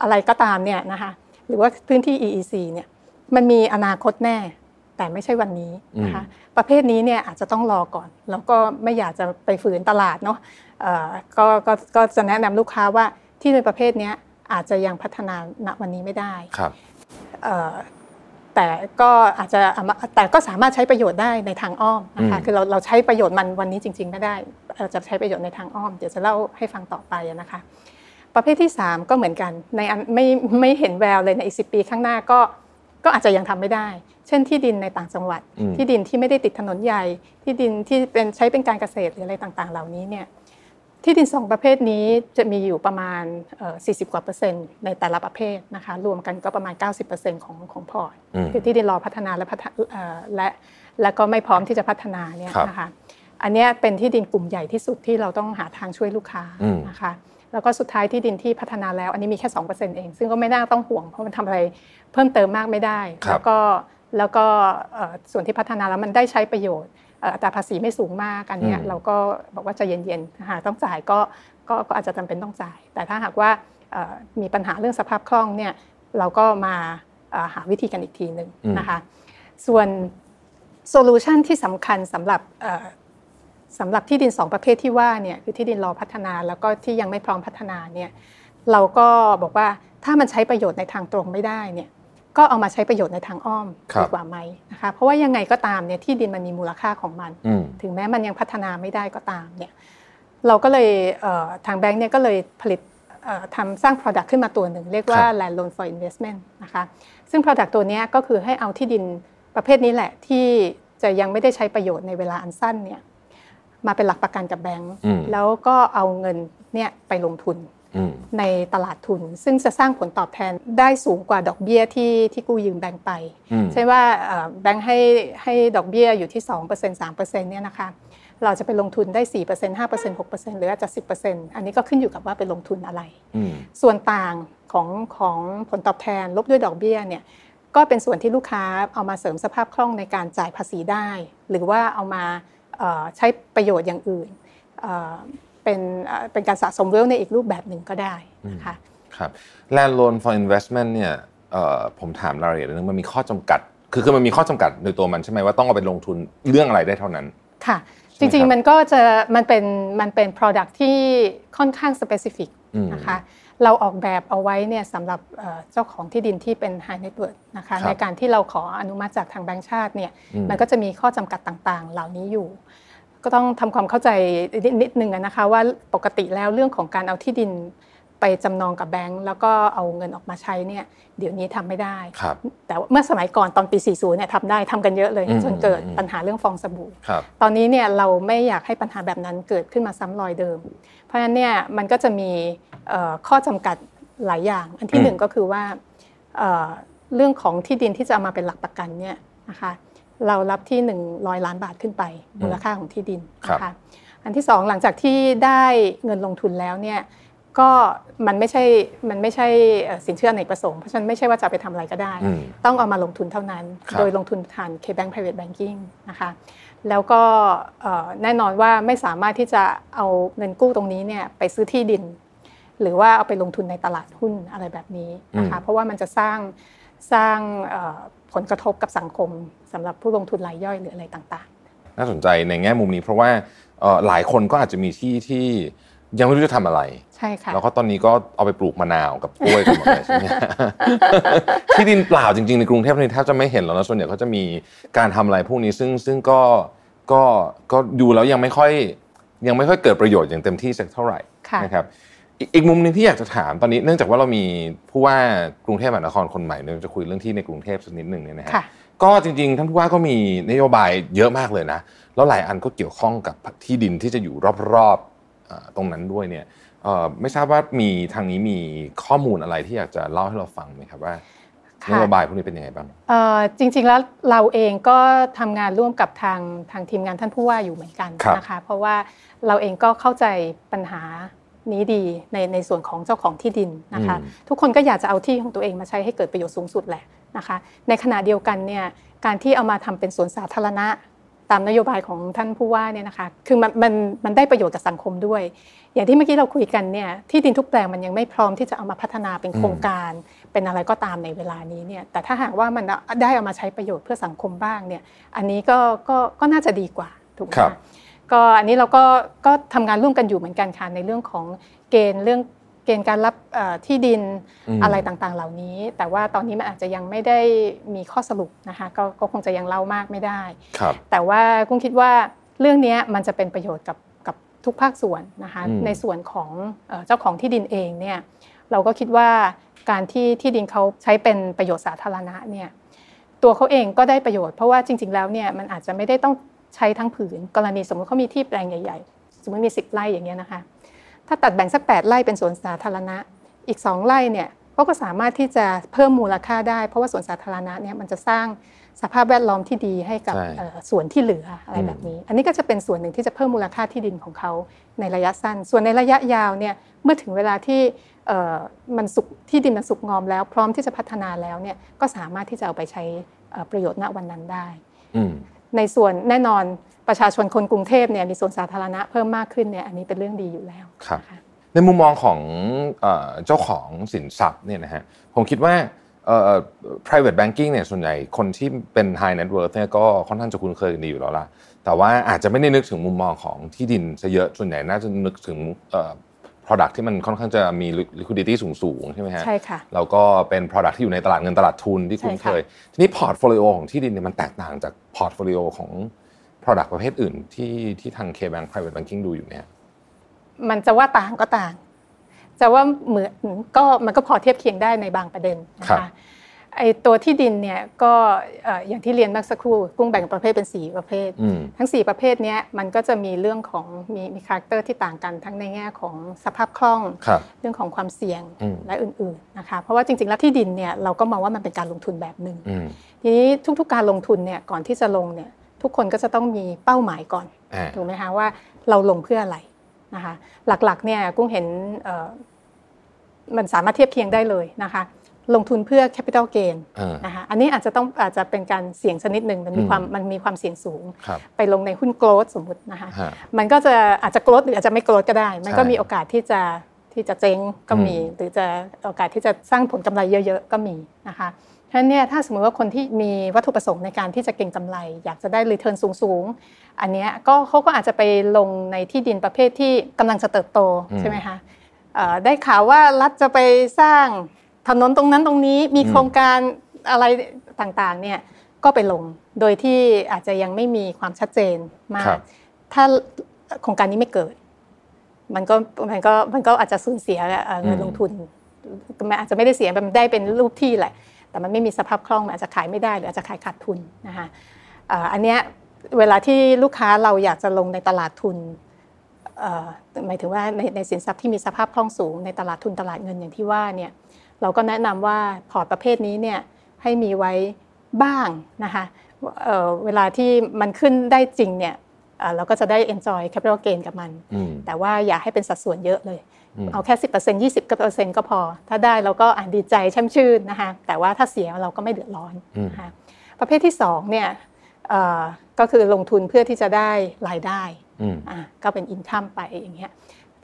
อะไรก็ตามเนี่ยนะคะ หรือว่าพื้นที่ EEC เนี่ย มันมีอนาคตแน่ แต่ไม่ใช่วันนี้นะคะประเภทนี้เนี่ยอาจจะต้องรอก่อน แล้วก็ไม่อยากจะไปฝืนตลาดเนาะก็ก็ก็จะแนะนำลูกค้าว่าที่ในประเภทนี้อาจจะยังพัฒนาณวันนี้ไม่ได้ครับแต่ก็อาจจะแต่ก็สามารถใช้ประโยชน์ได้ในทางอ้อมนะคะคือเราเราใช้ประโยชน์มันวันนี้จริง ๆ ไม่ได้เราจะใช้ประโยชน์ในทางอ้อม เดี๋ยวจะเล่าให้ฟังต่อไปนะคะ ประเภทที่ 3 ก็เหมือนกันในไม่ไม่เห็นแววเลยในอีกสิปีข้างหน้าก็ก็อาจจะยังทำไม่ได้ เช่นที่ดินในต่างจังหวัด ที่ดินที่ไม่ได้ติดถนนใหญ่ ที่ดินที่เป็นใช้เป็นการเกษตรหรืออะไรต่างๆ เหล่านี้เนี่ยที่ดินสองประเภทนี้จะมีอยู่ประมาณ 40 กว่าเปอร์เซ็นต์ในแต่ละประเภทนะคะรวมกันก็ประมาณ 90%ของของพอร์ตคือที่ดินรอพัฒนาและและและก็ไม่พร้อมที่จะพัฒนาเนี่ยนะคะอันนี้เป็นที่ดินกลุ่มใหญ่ที่สุดที่เราต้องหาทางช่วยลูกค้านะคะแล้วก็สุดท้ายที่ดินที่พัฒนาแล้ว อันนี้มีแค่2%เอง ซึ่งก็ไม่น่าต้องห่วงเพราะมันทำอะไรเพิ่มเติมมากไม่ได้ แล้วก็ แล้วก็ส่วนที่พัฒนาแล้วมันได้ใช้ประโยชน์อัตราภาษีไม่สูงมากอันนี้เราก็บอกว่าจะเย็นๆหาต้องจ่ายก็ก็อาจจะจำเป็นต้องจ่าย แต่ถ้าหากว่ามีปัญหาเรื่องสภาพคล่องเนี่ยเราก็มาหาวิธีกันอีกทีหนึ่งนะคะส่วนโซลูชันที่สำคัญสำหรับสำหรับที่ดิน2ประเภทที่ว่าเนี่ยคือที่ดินรอพัฒนาแล้วก็ที่ยังไม่พร้อมพัฒนาเนี่ยเราก็บอกว่าถ้ามันใช้ประโยชน์ในทางตรงไม่ได้เนี่ย ก็เอามาใช้ประโยชน์ในทางอ้อมดีกว่าไหมนะคะเพราะว่ายังไงก็ตามเนี่ยที่ดินมันมีมูลค่าของมัน ถึงแม้มันยังพัฒนาไม่ได้ก็ตามเนี่ยเราก็เลยทางแบงก์เนี่ยก็เลยผลิตทำสร้าง Product ขึ้นมาตัวหนึ่ง เรียกว่า Land Loan for Investment นะคะซึ่ง Product ตัวนี้ก็คือให้เอาที่ดินประเภทนี้แหละที่จะยังไม่ได้ใช้ประโยชน์ในเวลาอันสั้นเนี่ยมาเป็นหลักประกันกับแบงก์แล้วก็เอาเงินเนี่ยไปลงทุน ในตลาดทุน ซึ่งจะสร้างผลตอบแทนได้สูงกว่าดอกเบี้ยที่ที่กู้ยืมแบงก์ไป ใช่ว่าแบงก์ให้ให้ดอกเบี้ยอยู่ที่ 2% 3%เนี่ยนะคะเราจะไปลงทุนได้ 4% 5% 6%หรืออาจจะ 10%อันนี้ก็ขึ้นอยู่กับว่าไปลงทุนอะไร ส่วนต่างของของผลตอบแทนลบด้วยดอกเบี้ยเนี่ยก็เป็นส่วนที่ลูกค้าเอามาเสริมสภาพคล่องในการจ่ายภาษีได้ หรือว่าเอามาใช้ประโยชน์อย่างอื่น เป็นเป็นการสะสมเวลในอีกรูปแบบหนึ่งก็ได้นะคะครับ Land Loan for Investment เนี่ยผมถามรายละเอียดนึงมันมีข้อจำกัด คือคือมันมีข้อจำกัดในตัวมันใช่ไหมว่าต้องเอาไปลงทุนเรื่องอะไรได้เท่านั้นค่ะจริงๆมันก็จะมันเป็นมันเป็น product ที่ค่อนข้าง specific นะคะเราออกแบบเอาไว้เนี่ยสำหรับเจ้าของที่ดินที่เป็น high net worth นะคะในการที่เราขออนุมัติจากทางแบงก์ชาติเนี่ยมันก็จะมีข้อจำกัดต่างๆ เหล่านี้อยู่ ก็ต้องทำความเข้าใจนิดนึงนะคะว่าปกติแล้วเรื่องของการเอาที่ดินไปจำนองกับแบงก์แล้วก็เอาเงินออกมาใช้เนี่ยเดี๋ยวนี้ทำไม่ได้ แต่เมื่อสมัยก่อนตอนปี 40 เนี่ยทำได้ทำกันเยอะเลยจนเกิดปัญหาเรื่องฟองสบู่ ตอนนี้เนี่ยเราไม่อยากให้ปัญหาแบบนั้นเกิดขึ้นมาซ้ำรอยเดิม เพราะฉะนั้นเนี่ยมันก็จะมีข้อจำกัดหลายอย่าง อันที่หนึ่งก็คือว่าเรื่องของที่ดินที่จะเอามาเป็นหลักประกันเนี่ยนะคะ เรารับที่หนึ่งร้อยล้านบาทขึ้นไป มูลค่าของที่ดินนะคะอันที่สองหลังจากที่ได้เงินลงทุนแล้วเนี่ยก็มันไม่ใช่ มันไม่ใช่สินเชื่อในประสงค์ เพราะฉะนั้นไม่ใช่ว่าจะไปทำอะไรก็ได้ ต้องเอามาลงทุนเท่านั้น โดยลงทุนผ่าน K-Bank Private Banking นะคะ แล้วก็แน่นอนว่าไม่สามารถที่จะเอาเงินกู้ตรงนี้เนี่ยไปซื้อที่ดิน หรือว่าเอาไปลงทุนในตลาดหุ้นอะไรแบบนี้นะคะ เพราะว่ามันจะสร้าง สร้างผลกระทบกับสังคมสำหรับผู้ลงทุนรายย่อยหรืออะไรต่างๆ น่าสนใจในแง่มุมนี้ เพราะว่าหลายคนก็อาจจะมีที่ที่ยังไม่รู้จะทำอะไร ใช่ค่ะ แล้วก็ตอนนี้ก็เอาไปปลูกมะนาวกับกล้วยกันหมดเลยใช่ไหมที่ดินเปล่าจริงๆในกรุงเทพนี่แทบจะไม่เห็นแล้วนะส่วนใหญ่เขาจะมีการทำอะไรพวกนี้ซึ่งซึ่งก็ก็ก็ดูแล้วยังไม่ค่อยยังไม่ค่อยเกิดประโยชน์อย่างเต็มที่สักเท่าไหร่นะครับ อีกมุมหนึ่งที่อยากจะถามตอนนี้เนื่องจากว่าเรามีผู้ว่ากรุงเทพมหานครคนใหม่เนี่ยจะคุยเรื่องที่ในกรุงเทพสักนิดหนึ่งเนี่ยนะฮะก็จริงๆท่านผู้ว่าก็มีนโยบายเยอะมากเลยนะ แล้วหลายอันก็เกี่ยวข้องกับที่ดินที่จะอยู่รอบตรงนั้นด้วยเนี่ยไม่ทราบว่ามีทางนี้มีข้อมูลอะไรที่อยากจะเล่าให้เราฟังไหมครับว่านโยบายพวกนี้เป็นยังไงบ้างจริง ๆแล้วเราเองก็ทำงานร่วมกับทางทางทีมงานท่านผู้ว่าอยู่เหมือนกันนะคะ เพราะว่าเราเองก็เข้าใจปัญหา นี้ดีในในส่วนของเจ้าของที่ดินนะคะ ทุกคนก็อยากจะเอาที่ของตัวเองมาใช้ให้เกิดประโยชน์สูงสุดแหละนะคะ ในขณะเดียวกันเนี่ยการที่เอามาทำเป็นสวนสาธารณะตามนโยบายของท่านผู้ว่าเนี่ยนะคะ คือมันมันมันได้ประโยชน์กับสังคมด้วย อย่างที่เมื่อกี้เราคุยกันเนี่ยที่ดินทุกแปลงมันยังไม่พร้อมที่จะเอามาพัฒนาเป็นโครงการ เป็นอะไรก็ตามในเวลานี้เนี่ย แต่ถ้าหากว่ามันได้เอามาใช้ประโยชน์เพื่อสังคมบ้างเนี่ย อันนี้ก็ก็ก็น่าจะดีกว่าถูกไหม ก็อันนี้เราก็ก็ทำงานร่วมกันอยู่เหมือนกันค่ะในเรื่องของเกณฑ์เรื่องเกณฑ์การรับที่ดินอะไรต่างๆ เหล่านี้ แต่ว่าตอนนี้มันอาจจะยังไม่ได้มีข้อสรุปนะคะกก็คงจะยังเล่ามากไม่ได้ แต่ว่ากุ้งคิดว่าเรื่องนี้มันจะเป็นประโยชน์กับกับทุกภาคส่วนนะคะในส่วนของเจ้าของที่ดินเองเนี่ยเราก็คิดว่าการที่ที่ดินเขาใช้เป็นประโยชน์สาธารณะเนี่ยตัวเขาเองก็ได้ประโยชน์เพราะว่าจริง ๆ แล้วเนี่ยมันอาจจะไม่ได้ต้อง ใช้ทั้งผืน กรณีสมมติเขามีที่แปลงใหญ่ๆ สมมติมีสิบไร่อย่างเงี้ยนะคะ ถ้าตัดแบ่งสักแปดไร่เป็นสวนสาธารณะ อีกสองไร่เนี่ยก็ก็สามารถที่จะเพิ่มมูลค่าได้ เพราะว่าสวนสาธารณะเนี่ยมันจะสร้างสภาพแวดล้อมที่ดีให้กับส่วนที่เหลืออะไรแบบนี้ อันนี้ก็จะเป็นส่วนหนึ่งที่จะเพิ่มมูลค่าที่ดินของเขาในระยะสั้น ส่วนในระยะยาวเนี่ยเมื่อถึงเวลาที่มันสุกที่ดินมันสุกงอมแล้ว พร้อมที่จะพัฒนาแล้วเนี่ยก็สามารถที่จะเอาไปใช้ประโยชน์ณวันนั้นได้ ในส่วนแน่นอนประชาชนคนกรุงเทพเนี่ยมีส่วนสาธารณะเพิ่มมากขึ้นเนี่ยอันนี้เป็นเรื่องดีอยู่แล้วครับในมุมมองของเจ้าของสินทรัพย์เนี่ยนะฮะผมคิดว่า private banking เนี่ยส่วนใหญ่คนที่เป็น high net worth เนี่ยก็ค่อนข้างจะคุ้นเคยกันดีอยู่แล้วล่ะแต่ว่าอาจจะไม่ได้นึกถึงมุมมองของที่ดินซะเยอะส่วนใหญ่น่าจะนึกถึง product ที่มันค่อนข้างจะมี liquidity สูงสูงใช่ไหมฮะใช่ค่ะแล้วก็เป็น product ที่อยู่ในตลาดเงินตลาดทุนที่คุ้นเคย ทีนี้ portfolio ของที่ดินเนี่ยมันแตกต่างจาก portfolio ของ product ประเภทอื่นที่ที่ทาง K-Bank Private Banking ดูอยู่เนี่ยมันจะว่าต่างก็ต่าง จะว่าเหมือนก็มันก็พอเทียบเคียงได้ในบางประเด็นนะคะ ไอตัวที่ดินเนี่ยก็อย่างที่เรียนเมื่อสักครู่กุ้งแบ่งประเภทเป็น 4 ประเภท ทั้ง 4 ประเภทนี้มันก็จะมีเรื่องของมีมี character ที่ต่างกันทั้งในแง่ของสภาพคล่อง เรื่องของความเสี่ยงและอื่นๆนะคะเพราะว่าจริงๆแล้วที่ดินเนี่ยเราก็มองว่ามันเป็นการลงทุนแบบหนึ่งทีนี้ทุกๆการลงทุนเนี่ยก่อนที่จะลงเนี่ยทุกคนก็จะต้องมีเป้าหมายก่อนถูกไหมคะว่าเราลงเพื่ออะไรนะคะหลักๆเนี่ยกุ้งเห็นมันสามารถเทียบเคียงได้เลยนะคะ ลงทุนเพื่อ capital gain นะคะอันนี้อาจจะต้องอาจจะเป็นการเสี่ยงชนิดหนึ่งมันมีความมันมีความเสี่ยงสูง ไปลงในหุ้นโกลด์สมมตินะคะมันก็จะอาจจะโกลด์หรืออาจจะไม่โกลด์ก็ได้ มันก็มีโอกาสที่จะที่จะเจ๊งก็มี หรือจะโอกาสที่จะสร้างผลกำไรเยอะ ๆ ก็มีนะคะฉะนั้นเนี่ยถ้าสมมติว่าคนที่มีวัตถุประสงค์ในการที่จะเก็งกำไร อยากจะได้รีเทิร์นสูงๆ อันนี้ก็เขาก็อาจจะไปลงในที่ดินประเภทที่กำลังจะเติบโตใช่ไหมคะได้ข่าวว่ารัฐจะไปสร้าง ถนนตรงนั้นตรงนี้มีโครงการอะไรต่างๆเนี่ยก็ไปลงโดยที่อาจจะยังไม่มีความชัดเจนมาก ถ้าโครงการนี้ไม่เกิด มันก็มันก็มันก็อาจจะสูญเสียเงินลงทุนมันอาจจะไม่ได้เสียมันได้เป็นรูปที่แหละ แต่มันไม่มีสภาพคล่องมันอาจจะขายไม่ได้หรืออาจจะขายขาดทุนนะคะอันเนี้ยเวลาที่ลูกค้าเราอยากจะลงในตลาดทุนหมายถึงว่าในในสินทรัพย์ที่มีสภาพคล่องสูงในตลาดทุนตลาดเงินอย่างที่ว่าเนี่ย เราก็แนะนำว่าพอร์ตประเภทนี้เนี่ยให้มีไว้บ้างนะคะเเวลาที่มันขึ้นได้จริงเนี่ยเราก็จะได้ enjoy capital gain กับมัน แต่ว่าอย่าให้เป็นสัดส่วนเยอะเลย เอาแค่ 10% 20%ก็พอ ถ้าได้เราก็อ่านดีใจช่ำชื่นนะคะแต่ว่าถ้าเสียเราก็ไม่เดือดร้อนนะคะประเภทที่2เนี่ยก็คือลงทุนเพื่อที่จะได้รายได้ก็เป็นอินคัมไปอย่างเงี้ย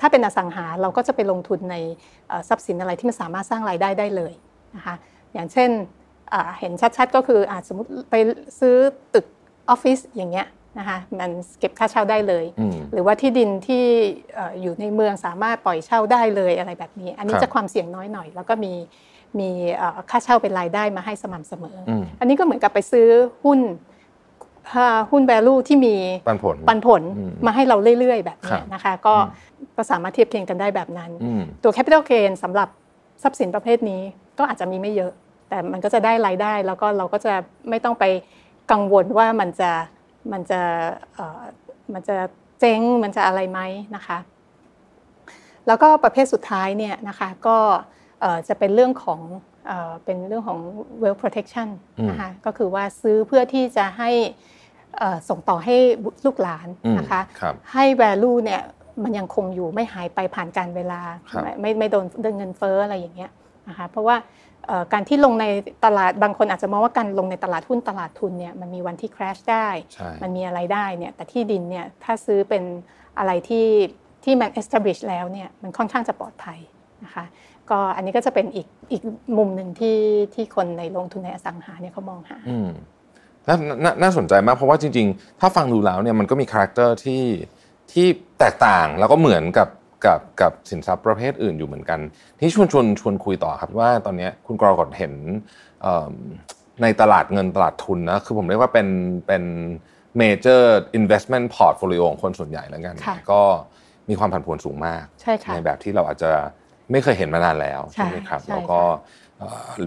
ถ้าเป็นอสังหาเราก็จะไปลงทุนในทรัพย์สินอะไรที่มันสามารถสร้างรายได้ได้เลยนะคะอย่างเช่นเห็นชัดๆก็คืออาจสมมติไปซื้อตึกออฟฟิศอย่างเงี้ยนะคะมันเก็บค่าเช่าได้เลย หรือว่าที่ดินที่อยู่ในเมืองสามารถปล่อยเช่าได้เลยอะไรแบบนี้ อันนี้จะความเสี่ยงน้อยหน่อย แล้วก็มีมีค่าเช่าเป็นรายได้มาให้สม่ำเสมอ อันนี้ก็เหมือนกับไปซื้อหุ้นหุ้น value ที่มีปันผลปันผลมาให้เราเรื่อยๆ แบบนี้นะคะ ก็ ก็สามารถเทียบเทียงกันได้แบบนั้น ตัว capital gain สำหรับทรัพย์สินประเภทนี้ก็อาจจะมีไม่เยอะ แต่มันก็จะได้รายได้แล้วก็เราก็จะไม่ต้องไปกังวลว่ามันจะมันจะมันจะเจ๊งมันจะอะไรไหมนะคะ แล้วก็ประเภทสุดท้ายเนี่ยนะคะก็จะเป็นเรื่องของเป็นเรื่องของ wealth protection นะคะก็คือว่าซื้อเพื่อที่จะให้ส่งต่อให้ลูกหลานนะคะให้ value เนี่ย มันยังคงอยู่ไม่หายไปผ่านการเวลาไม่ไม่โดนเดินเงินเฟ้ออะไรอย่างเงี้ยนะคะเพราะว่าการที่ลงในตลาดบางคนอาจจะมองว่าการลงในตลาดหุ้นตลาดทุนเนี่ยมันมีวันที่ crash ได้ มันมีอะไรได้เนี่ยแต่ที่ดินเนี่ยถ้าซื้อเป็นอะไรที่ที่มัน establish แล้วเนี่ยมันค่อนข้างจะปลอดภัยนะคะก็อันนี้ก็จะเป็นอีกอีกมุมหนึ่งที่ที่คนในลงทุนในอสังหาเนี่ยเขามองหาน่าน่าสนใจมากเพราะว่าจริง ๆ ถ้าฟังดูแล้วเนี่ยมันก็มี character ที่ ที่แตกต่างแล้วก็เหมือนกับกับกับสินทรัพย์ประเภทอื่นอยู่เหมือนกัน ที่ชวนชวนชวนคุยต่อครับว่าตอนนี้คุณกรกฎเห็นในตลาดเงินตลาดทุนนะคือผมเรียกว่าเป็นเป็น major investment portfolio ของคนส่วนใหญ่แล้วกัน ก็มีความผันผวนสูงมากใในแบบที่เราอาจจะไม่เคยเห็นมานานแล้วใช่ไหมครับแล้วก็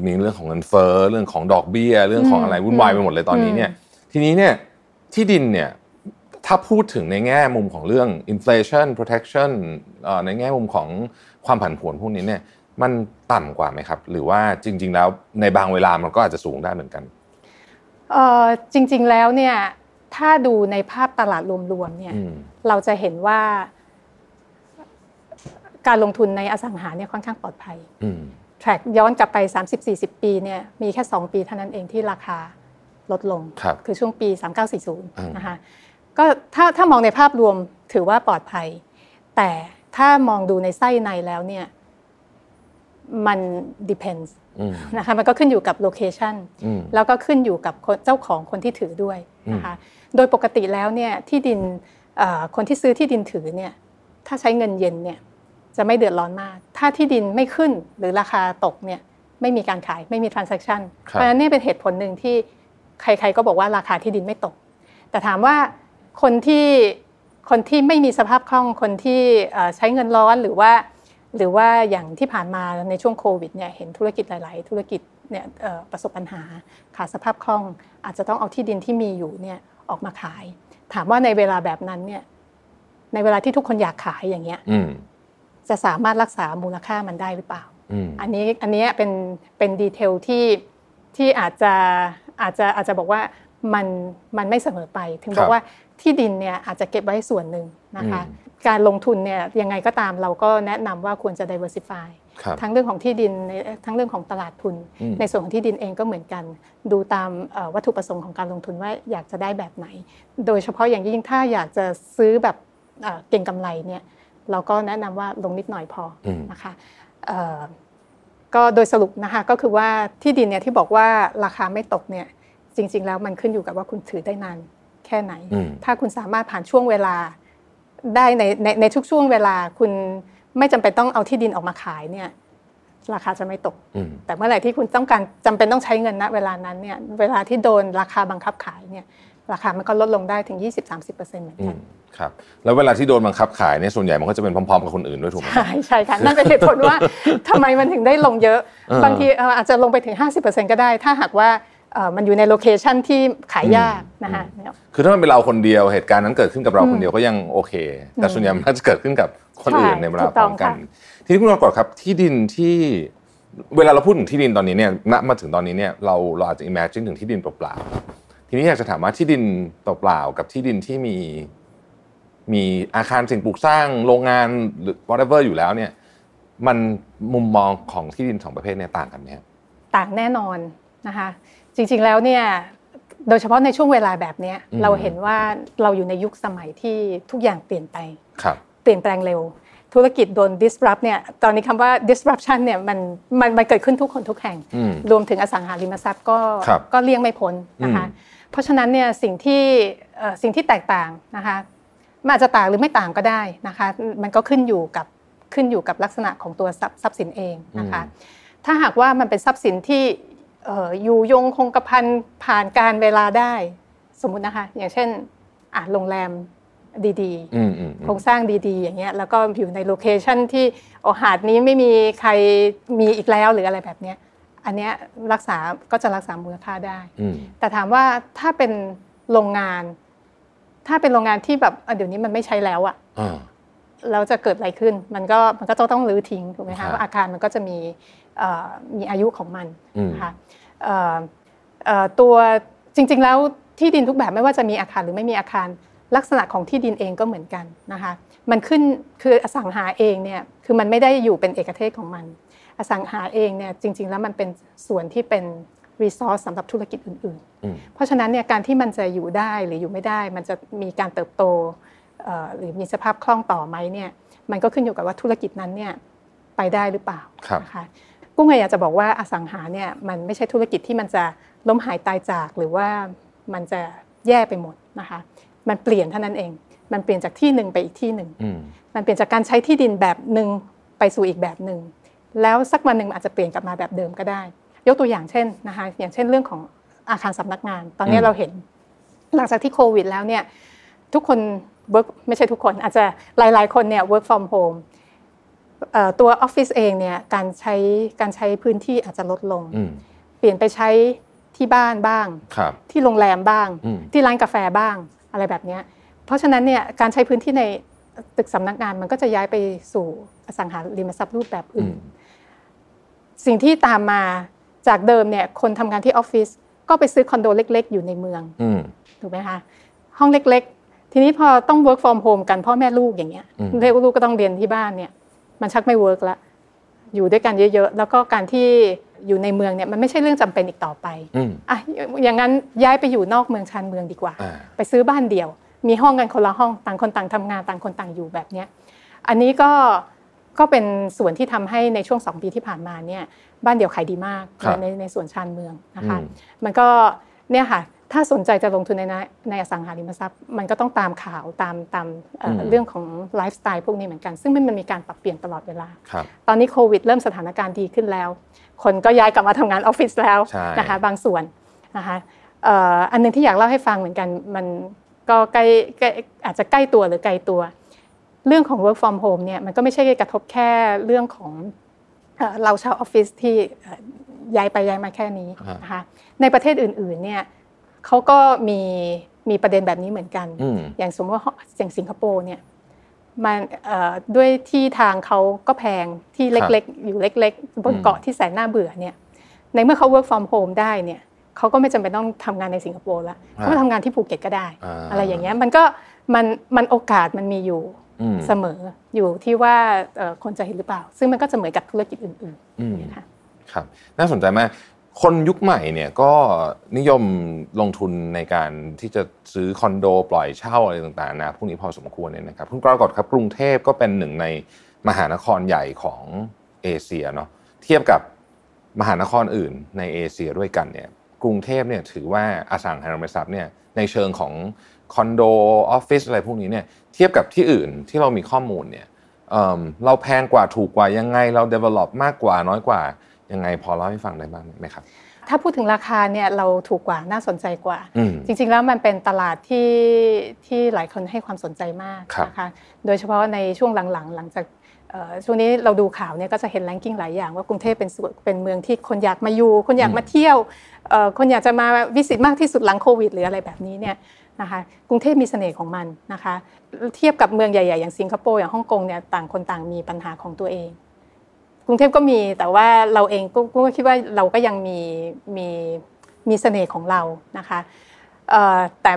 มีเรื่องของเงินเฟ้อเรื่องของดอกเบี้ย เรื่องของอะไรวุ่นวายไปหมดเลยตอนนี้เนี่ยทีนี้เนี่ยที่ดินเนี่ย ถ้าพูดถึงในแง่มุมของเรื่อง inflation protection ในแง่มุมของความผันผวนพวกนี้เนี่ยมันต่ำกว่าไหมครับ หรือว่าจริง ๆ แล้วในบางเวลามันก็อาจจะสูงได้เหมือนกันเอ่อจริง ๆ แล้วเนี่ยถ้าดูในภาพตลาดรวมๆเนี่ยอืมเราจะเห็นว่า การลงทุนในอสังหาเนี่ยค่อนข้างปลอดภัยอืมแทร็กย้อนกลับไป 30-40 ปีเนี่ยมีแค่ 2 ปีเท่านั้นเองที่ราคาลดลงครับคือช่วงปีอืม3940นะคะ ก็ถ้าถ้ามองในภาพรวมถือว่าปลอดภัย แต่ถ้ามองดูในไส้ในแล้วเนี่ยมัน depends อืมนะคะมันก็ขึ้นอยู่กับโลเคชันอืมแล้วก็ขึ้นอยู่กับคนเจ้าของคนที่ถือด้วยนะคะโดยปกติแล้วเนี่ยที่ดินเอ่อคนที่ซื้อที่ดินถือเนี่ยถ้าใช้เงินเย็นเนี่ยจะไม่เดือดร้อนมาก ถ้าที่ดินไม่ขึ้นหรือราคาตกเนี่ยไม่มีการขายไม่มี transaction ครับเพราะฉะนั้นเนี่ยเป็นเหตุผลหนึ่งที่ใครๆก็บอกว่าราคาที่ดินไม่ตก แต่ถามว่า คนที่คนที่ไม่มีสภาพคล่องคนที่เอ่อใช้เงินร้อนหรือว่า หรือว่าอย่างที่ผ่านมาในช่วงโควิดเนี่ยเห็นธุรกิจหลาย ๆ ธุรกิจเนี่ยเอ่อประสบปัญหาขาดสภาพคล่อง อาจจะต้องเอาที่ดินที่มีอยู่เนี่ยออกมาขาย ถามว่าในเวลาแบบนั้นเนี่ยในเวลาที่ทุกคนอยากขายอย่างเงี้ยอืมจะสามารถรักษามูลค่ามันได้หรือเปล่าอืมอันนี้อันนี้เป็นเป็นดีเทลที่ที่อาจจะอาจจะอาจจะบอกว่ามันมันไม่เสมอไป ถึงบอครักบว่า ที่ดินเนี่ยอาจจะเก็บไว้ส่วนหนึ่งนะคะอืมการลงทุนเนี่ยยังไงก็ตามเราก็แนะนำว่าควรจะ diversify ครับทั้งเรื่องของที่ดินในทั้งเรื่องของตลาดทุนอืมในส่วนของที่ดินเองก็เหมือนกัน ดูตามเอ่อวัตถุประสงค์ของการลงทุนว่าอยากจะได้แบบไหน โดยเฉพาะอย่างยิ่งถ้าอยากจะซื้อแบบเอ่อเก่งกำไรเนี่ยเราก็แนะนำว่าลงนิดหน่อยพออมนะคะเอ่อก็โดยสรุปนะคะก็คือว่าที่ดินเนี่ยที่บอกว่าราคาไม่ตกเนี่ยจริง ๆ แล้วมันขึ้นอยู่กับว่าคุณถือได้นาน แค่ไหนอืมถ้าคุณสามารถผ่านช่วงเวลาได้ในในในทุกช่วงเวลาคุณไม่จำเป็นต้องเอาที่ดินออกมาขายเนี่ยราคาจะไม่ตกอืมแต่เมื่อไหร่ที่คุณต้องการจำเป็นต้องใช้เงินณเวลานั้นเนี่ยเวลาที่โดนราคาบังคับขายเนี่ยราคามันก็ลดลงได้ถึง 20-30%เหมือนอืกัมนครับแล้วเวลาที่โดนบังคับขายเนี่ยส่วนใหญ่มันก็จะเป็นพร้อมๆกับคนอื่นด้วยถูกไหมใช่ใช่ค่ะนั่นเป็นเหตุผลว่าทำไมมันถึงได้ลงเยอะเออบางทีเอ่ออาจจะลงไปถึง 50%ก็ได้ ถ้าหากว่าเอ่อ มันอยู่ใน location ที่ขายยากนะคะคือถ้ามันเป็นเราคนเดียวเหตุการณ์นั้นเกิดขึ้นกับเราอืมคนเดียวก็ยังโอเค แต่ส่วนใหญ่มันก็จะเกิดขึ้นกับคนอื่นใช่ในเวลาถูกพต้ร้อองมกันค่ะทีนี้คุณกรกฎครับที่ดินที่เวลาเราพูดถึงที่ดินตอนนี้เนี่ยณมาถึงตอนนี้เนี่ยเราเราอาจจะ imagine ถึงที่ดินเปล่าๆทีนี้อยากจะถามว่าที่ดินเปล่าๆกับที่ดินที่มีมีอาคารสิ่งปลูกสร้างโรงงานหรือ whatever อยู่แล้วเนี่ยมันมุมมองของที่ดินสองประเภทเนี่ยต่างกันไหมครับต่างแน่นอนนะคะ จริงๆแล้วเนี่ยโดยเฉพาะในช่วงเวลาแบบเนี้ยอืมเราเห็นว่าเราอยู่ในยุคสมัยที่ทุกอย่างเปลี่ยนไปครับเปลี่ยนแปลงเร็ว ธุรกิจโดน disrupt เนี่ยตอนนี้คำว่า disruption เนี่ยมันมันมันเกิดขึ้นทุกคนทุกแห่งอืมรวมถึงอสังหาริมทรัพย์ก็ครับก็เลี่ยงไม่พ้นนะคะอืมเพราะฉะนั้นเนี่ยสิ่งที่เอ่อสิ่งที่แตกต่างนะคะมันอาจจะต่างหรือไม่ต่างก็ได้นะคะมันก็ขึ้นอยู่กับขึ้นอยู่กับลักษณะของตัวทรัพย์ทรัพย์สินเองนะคะถ้าหากว่ามันเป็นทรัพย์สินที่เอ่ออยู่ยงคงกระพันผ่านกาลเวลาได้ สมมุตินะคะ อย่างเช่นอะโรงแรมดีอืมอืมๆโครงสร้างดีๆ อย่างเงี้ยแล้วก็อยู่ใน location ที่โอหาดนี้ไม่มีใครมีอีกแล้วหรืออะไรแบบเนี้ยอันเนี้ยรักษาก็จะรักษามูลค่าได้อืมแต่ถามว่าถ้าเป็นโรงงาน ถ้าเป็นโรงงานที่แบบอะเดี๋ยวนี้มันไม่ใช้แล้วอะอ่า แล้วจะเกิดอะไรขึ้น มันก็มันก็ต้องต้องรื้อทิ้งถูกไหมครัคะบว่าอาคารมันก็จะมีเอ่อมีอายุของมันอืมนะคะเอ่อเอ่อตัวจริง ๆ แล้วที่ดินทุกแบบไม่ว่าจะมีอาคารหรือไม่มีอาคารลักษณะของที่ดินเองก็เหมือนกันนะคะ มันขึ้นคืออสังหาเองเนี่ยคือมันไม่ได้อยู่เป็นเอกเทศของมัน อสังหาเองเนี่ยจริง ๆ แล้วมันเป็นส่วนที่เป็นรีซอสสำหรับธุรกิจอื่นๆอืมเพราะฉะนั้นเนี่ยการที่มันจะอยู่ได้หรืออยู่ไม่ได้ มันจะมีการเติบโตเอ่อ หรือมีสภาพคล่องต่อไหมเนี่ยมันก็ขึ้นอยู่กับว่าธุรกิจนั้นเนี่ยไปได้หรือเปล่าครับนะคะกุ้งเลยอยากจะบอกว่าอสังหาเนี่ยมันไม่ใช่ธุรกิจที่มันจะล้มหายตายจากหรือว่ามันจะแย่ไปหมดนะคะมันเปลี่ยนเท่านั้นเอง มันเปลี่ยนจากที่หนึ่งไปอีกที่หนึ่งอืมมันเปลี่ยนจากการใช้ที่ดินแบบหนึ่งไปสู่อีกแบบหนึ่งแล้วสักวันหนึ่งมันอาจจะเปลี่ยนกลับมาแบบเดิมก็ได้ ยกตัวอย่างเช่นนะคะอย่างเช่นเรื่องของอาคารสำนักงาน ตอนนี้อืมเราเห็น หลังจากที่โควิดแล้วเนี่ยทุกคน work ไม่ใช่ทุกคน อาจจะหลาย ๆ คนเนี่ย work from home เอ่อตัวออฟฟิศเองเนี่ยการใช้การใช้พื้นที่อาจจะลดลงอืมเปลี่ยนไปใช้ที่บ้านบ้างครับที่โรงแรมบ้างอืมที่ร้านกาแฟบ้างอะไรแบบเนี้ยเพราะฉะนั้นเนี่ยการใช้พื้นที่ในตึกสำนักงานมันก็จะย้ายไปสู่อสังหาริมทรัพย์รูปแบบอือื่มนสิ่งที่ตามมาจากเดิมเนี่ยคนทำงานที่ออฟฟิศก็ไปซื้อคอนโดเล็ก ๆ อยู่ในเมืองอืมถูกไหมคะห้องเล็ก ๆ ทีนี้พอต้อง work from home กันพ่อแม่ลูกอย่างเงี้ยอืมเรียกว่าลูกก็ต้องเรียนที่บ้านเนี่ย มันชักไม่ work ละอยู่ด้วยกันเยอะๆ แล้วก็การที่อยู่ในเมืองเนี่ยมันไม่ใช่เรื่องจำเป็นอีกต่อไปอืมอะอย่างนั้นย้ายไปอยู่นอกเมืองชานเมืองดีกว่าอ่า ไปซื้อบ้านเดี่ยว มีห้องกันคนละห้องต่างคนต่างทำงานต่างคนต่างอยู่แบบเนี้ยอันนี้ก็ก็เป็นส่วนที่ทำให้ในช่วงสองปีที่ผ่านมาเนี่ยบ้านเดี่ยวขายดีมากครับในในส่วนชานเมืองนะคะอืมมันก็เนี่ยค่ะ ถ้าสนใจจะลงทุนในนะในอสังหาริมทรัพย์ มันก็ต้องตามข่าวตามตามเอ่ออมเรื่องของไลฟ์สไตล์พวกนี้เหมือนกัน ซึ่งมันมีการปรับเปลี่ยนตลอดเวลาครับตอนนี้โควิดเริ่มสถานการณ์ดีขึ้นแล้ว คนก็ย้ายกลับมาทำงานออฟฟิศแล้วใช่นะคะบางส่วนนะคะเอ่ออันหนึงที่อยากเล่าให้ฟังเหมือนกันมันก็ใกล้ใกล้อาจจะใกล้ตัวหรือไกลตัว เรื่องของ work from home เนี่ยมันก็ไม่ใช่กระทบแค่เรื่องของเอ่อเราชาวออฟฟิศที่เอ่อย้ายไปย้ายมาแค่นี้อ่านนะคะในประเทศอื่นๆเนี่ย เขาก็มีมีประเด็นแบบนี้เหมือนกันอืมอย่างสมมติว่าอย่างสิงคโปร์เนี่ยมันเอ่อด้วยที่ทางเขาก็แพงที่เล็กๆ อยู่เล็กๆบนเกาะที่แสนน่าเบื่อเนี่ยในเมื่อเขา work from home ได้เนี่ยเขาก็ไม่จำเป็นต้องทำงานในสิงคโปร์แล้วอ่าเขามาทำงานที่ภูเก็ตก็ได้อ่าอะไรอย่างเงี้ยมันก็มันมันโอกาสมันมีอยู่อืมเสมออยู่ที่ว่าเอ่อคนจะเห็นหรือเปล่า ซึ่งมันก็จะเหมือนกับธุรกิจอื่นอืมๆนะคะครับน่าสนใจมาก คนยุคใหม่เนี่ยก็นิยมลงทุนในการที่จะซื้อคอนโด ปล่อยเช่าอะไรต่างๆนะพวกนี้พอสมควรเนี่ยนะครับคุณกรกฎครับกรุงเทพก็เป็นหนึ่งในมหานครใหญ่ของเอเชียเนาะเทียบกับมหานครอื่นในเอเชียด้วยกันเนี่ยกรุงเทพเนี่ยถือว่าอสังหาริมทรัพย์เนี่ยในเชิงของคอนโดออฟฟิศอะไรพวกนี้เนี่ยเทียบกับที่อื่นที่เรามีข้อมูลเนี่ยเเราแพงกว่าถูกกว่ายังไงเรา develop มากกว่าน้อยกว่า ยังไงพอเล่าให้ฟังได้บ้างไหมครับถ้าพูดถึงราคาเนี่ยเราถูกกว่าน่าสนใจกว่าอืมจริง ๆ แล้วมันเป็นตลาดที่ที่หลายคนให้ความสนใจมากครับนะคะโดยเฉพาะในช่วงหลังๆ หลังจากเอ่อช่วงนี้เราดูข่าวเนี่ยก็จะเห็นแรงกิ้งหลายอย่างว่ากรุงเทพเป็นส่วนเป็นเมืองที่คนอยากมาอยู่ คนอยากมาเที่ยวเอ่อคนอยากจะมาวิสิตมากที่สุดหลังโควิด หรืออะไรแบบนี้เนี่ยนะคะกรุงเทพมีเสน่ห์ของมันนะคะ เทียบกับเมืองใหญ่ ๆ อย่างสิงคโปร์อย่างฮ่องกงเนี่ยต่างคนต่างมีปัญหาของตัวเอง กรุงเทพก็มีแต่ว่าเราเองก็ก็คิดว่าเราก็ยังมีมีมีเสน่ห์ของเรานะคะเอ่อแต่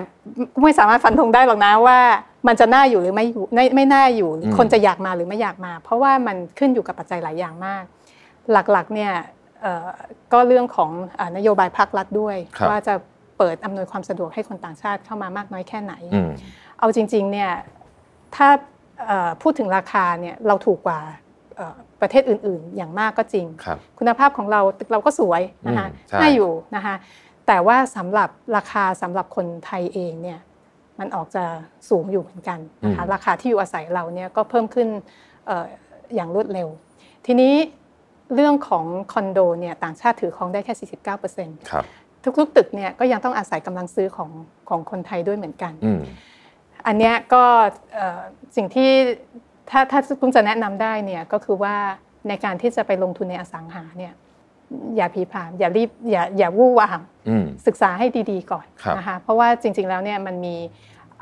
ไม่สามารถฟันธงได้หรอกนะว่ามันจะน่าอยู่หรือไม่อยู่ไม่ไม่น่าอยู่หรืออมคนจะอยากมาหรือไม่อยากมา เพราะว่ามันขึ้นอยู่กับปัจจัยหลายอย่างมาก หลักๆเนี่ยเอ่อก็เรื่องของเอ่อนโยบายภาครัฐด้วยครับว่าจะเปิดอำนวยความสะดวกให้คนต่างชาติเข้ามามากน้อยแค่ไหนอืมเอาจริงๆเนี่ยถ้าเอ่อพูดถึงราคาเนี่ยเราถูกกว่าเอ่อ ประเทศอื่นๆ อย่างมากก็จริงครับคุณภาพของเราตึกเราก็สวยนะคะอืมใช่น่าอยู่นะคะแต่ว่าสำหรับราคาสำหรับคนไทยเองเนี่ยมันออกจะสูงอยู่เหมือนกันนะคะราคาที่อยู่อาศัยเราเนี่ยก็เพิ่มขึ้นเอ่ออย่างรวดเร็ว ทีนี้เรื่องของคอนโดเนี่ยต่างชาติถือครองได้แค่ 49%ครับทุกๆตึกเนี่ยก็ยังต้องอาศัยกำลังซื้อของของคนไทยด้วยเหมือนกันอืมอันเนี้ยก็เอ่อสิ่งที่ ถ้าถ้าคุณจะแนะนำได้เนี่ยก็คือว่าในการที่จะไปลงทุนในอสังหาเนี่ยอย่าผีผามอย่ารีบอย่าอย่าวู่วามอืมศึกษาให้ดีๆก่อนครับนะคะเพราะว่าจริง ๆแล้วเนี่ยมันมี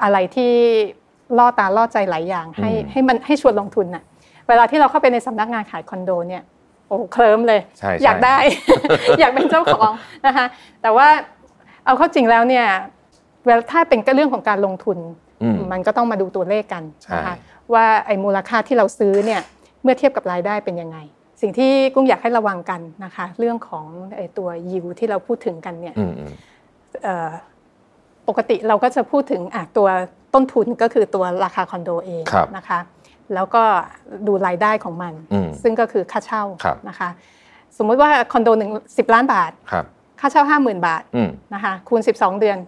อะไรที่ล่อตาล่อใจหลายอย่าง ให้อืมให้มันให้ชวนลงทุนน่ะเวลาที่เราเข้าไปในสำนักงานขายคอนโดเนี่ยโอ้เคลิ้มเลยใช่ใช่อยากได้ อยากเป็นเจ้าของนะคะแต่ว่าเอาเข้าจริงแล้วเนี่ยเวลาถ้าเป็นก็เรื่องของการลงทุนอืมมันก็ต้องมาดูตัวเลขกันใช่นะคะ ว่าไอ้มูลค่าที่เราซื้อเนี่ยเมื่อเทียบกับรายได้เป็นยังไง สิ่งที่กุ้งอยากให้ระวังกันนะคะ เรื่องของไอ้ตัวยิวที่เราพูดถึงกันเนี่ยอืมอืมเอ่อปกติเราก็จะพูดถึงอะตัวต้นทุนก็คือตัวราคาคอนโดเองครับนะคะ แล้วก็ดูรายได้ของมันอืมซึ่งก็คือค่าเช่าครับนะคะ สมมุติว่าคอนโดหนึ่งสิบล้านบาทครับค่าเช่าห้าหมื่นบาทอืมนะคะคูณ12เดือน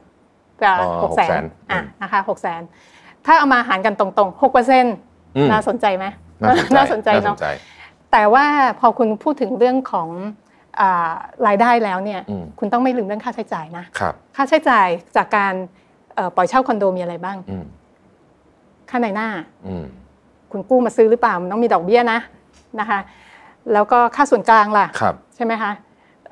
ก็อ๋อหกแสน600,000อะนะคะหกแสน ถ้าเอามาหารกันตรงๆหกเปอร์เซ็นต์อืมน่าสนใจไหมน่าสนใจเนาะแต่ว่าพอคุณพูดถึงเรื่องของอารายได้แล้วเนี่ยอืมคุณต้องไม่ลืมเรื่องค่าใช้จ่ายนะครับค่าใช้จ่ายจากการเอ่อปล่อยเช่าคอนโดมีอะไรบ้างอืมค่าในหน้าอืมคุณกู้มาซื้อหรือเปล่ามันต้องมีดอกเบี้ยนะนะคะ แล้วก็ค่าส่วนกลางล่ะครับใช่ไหมคะ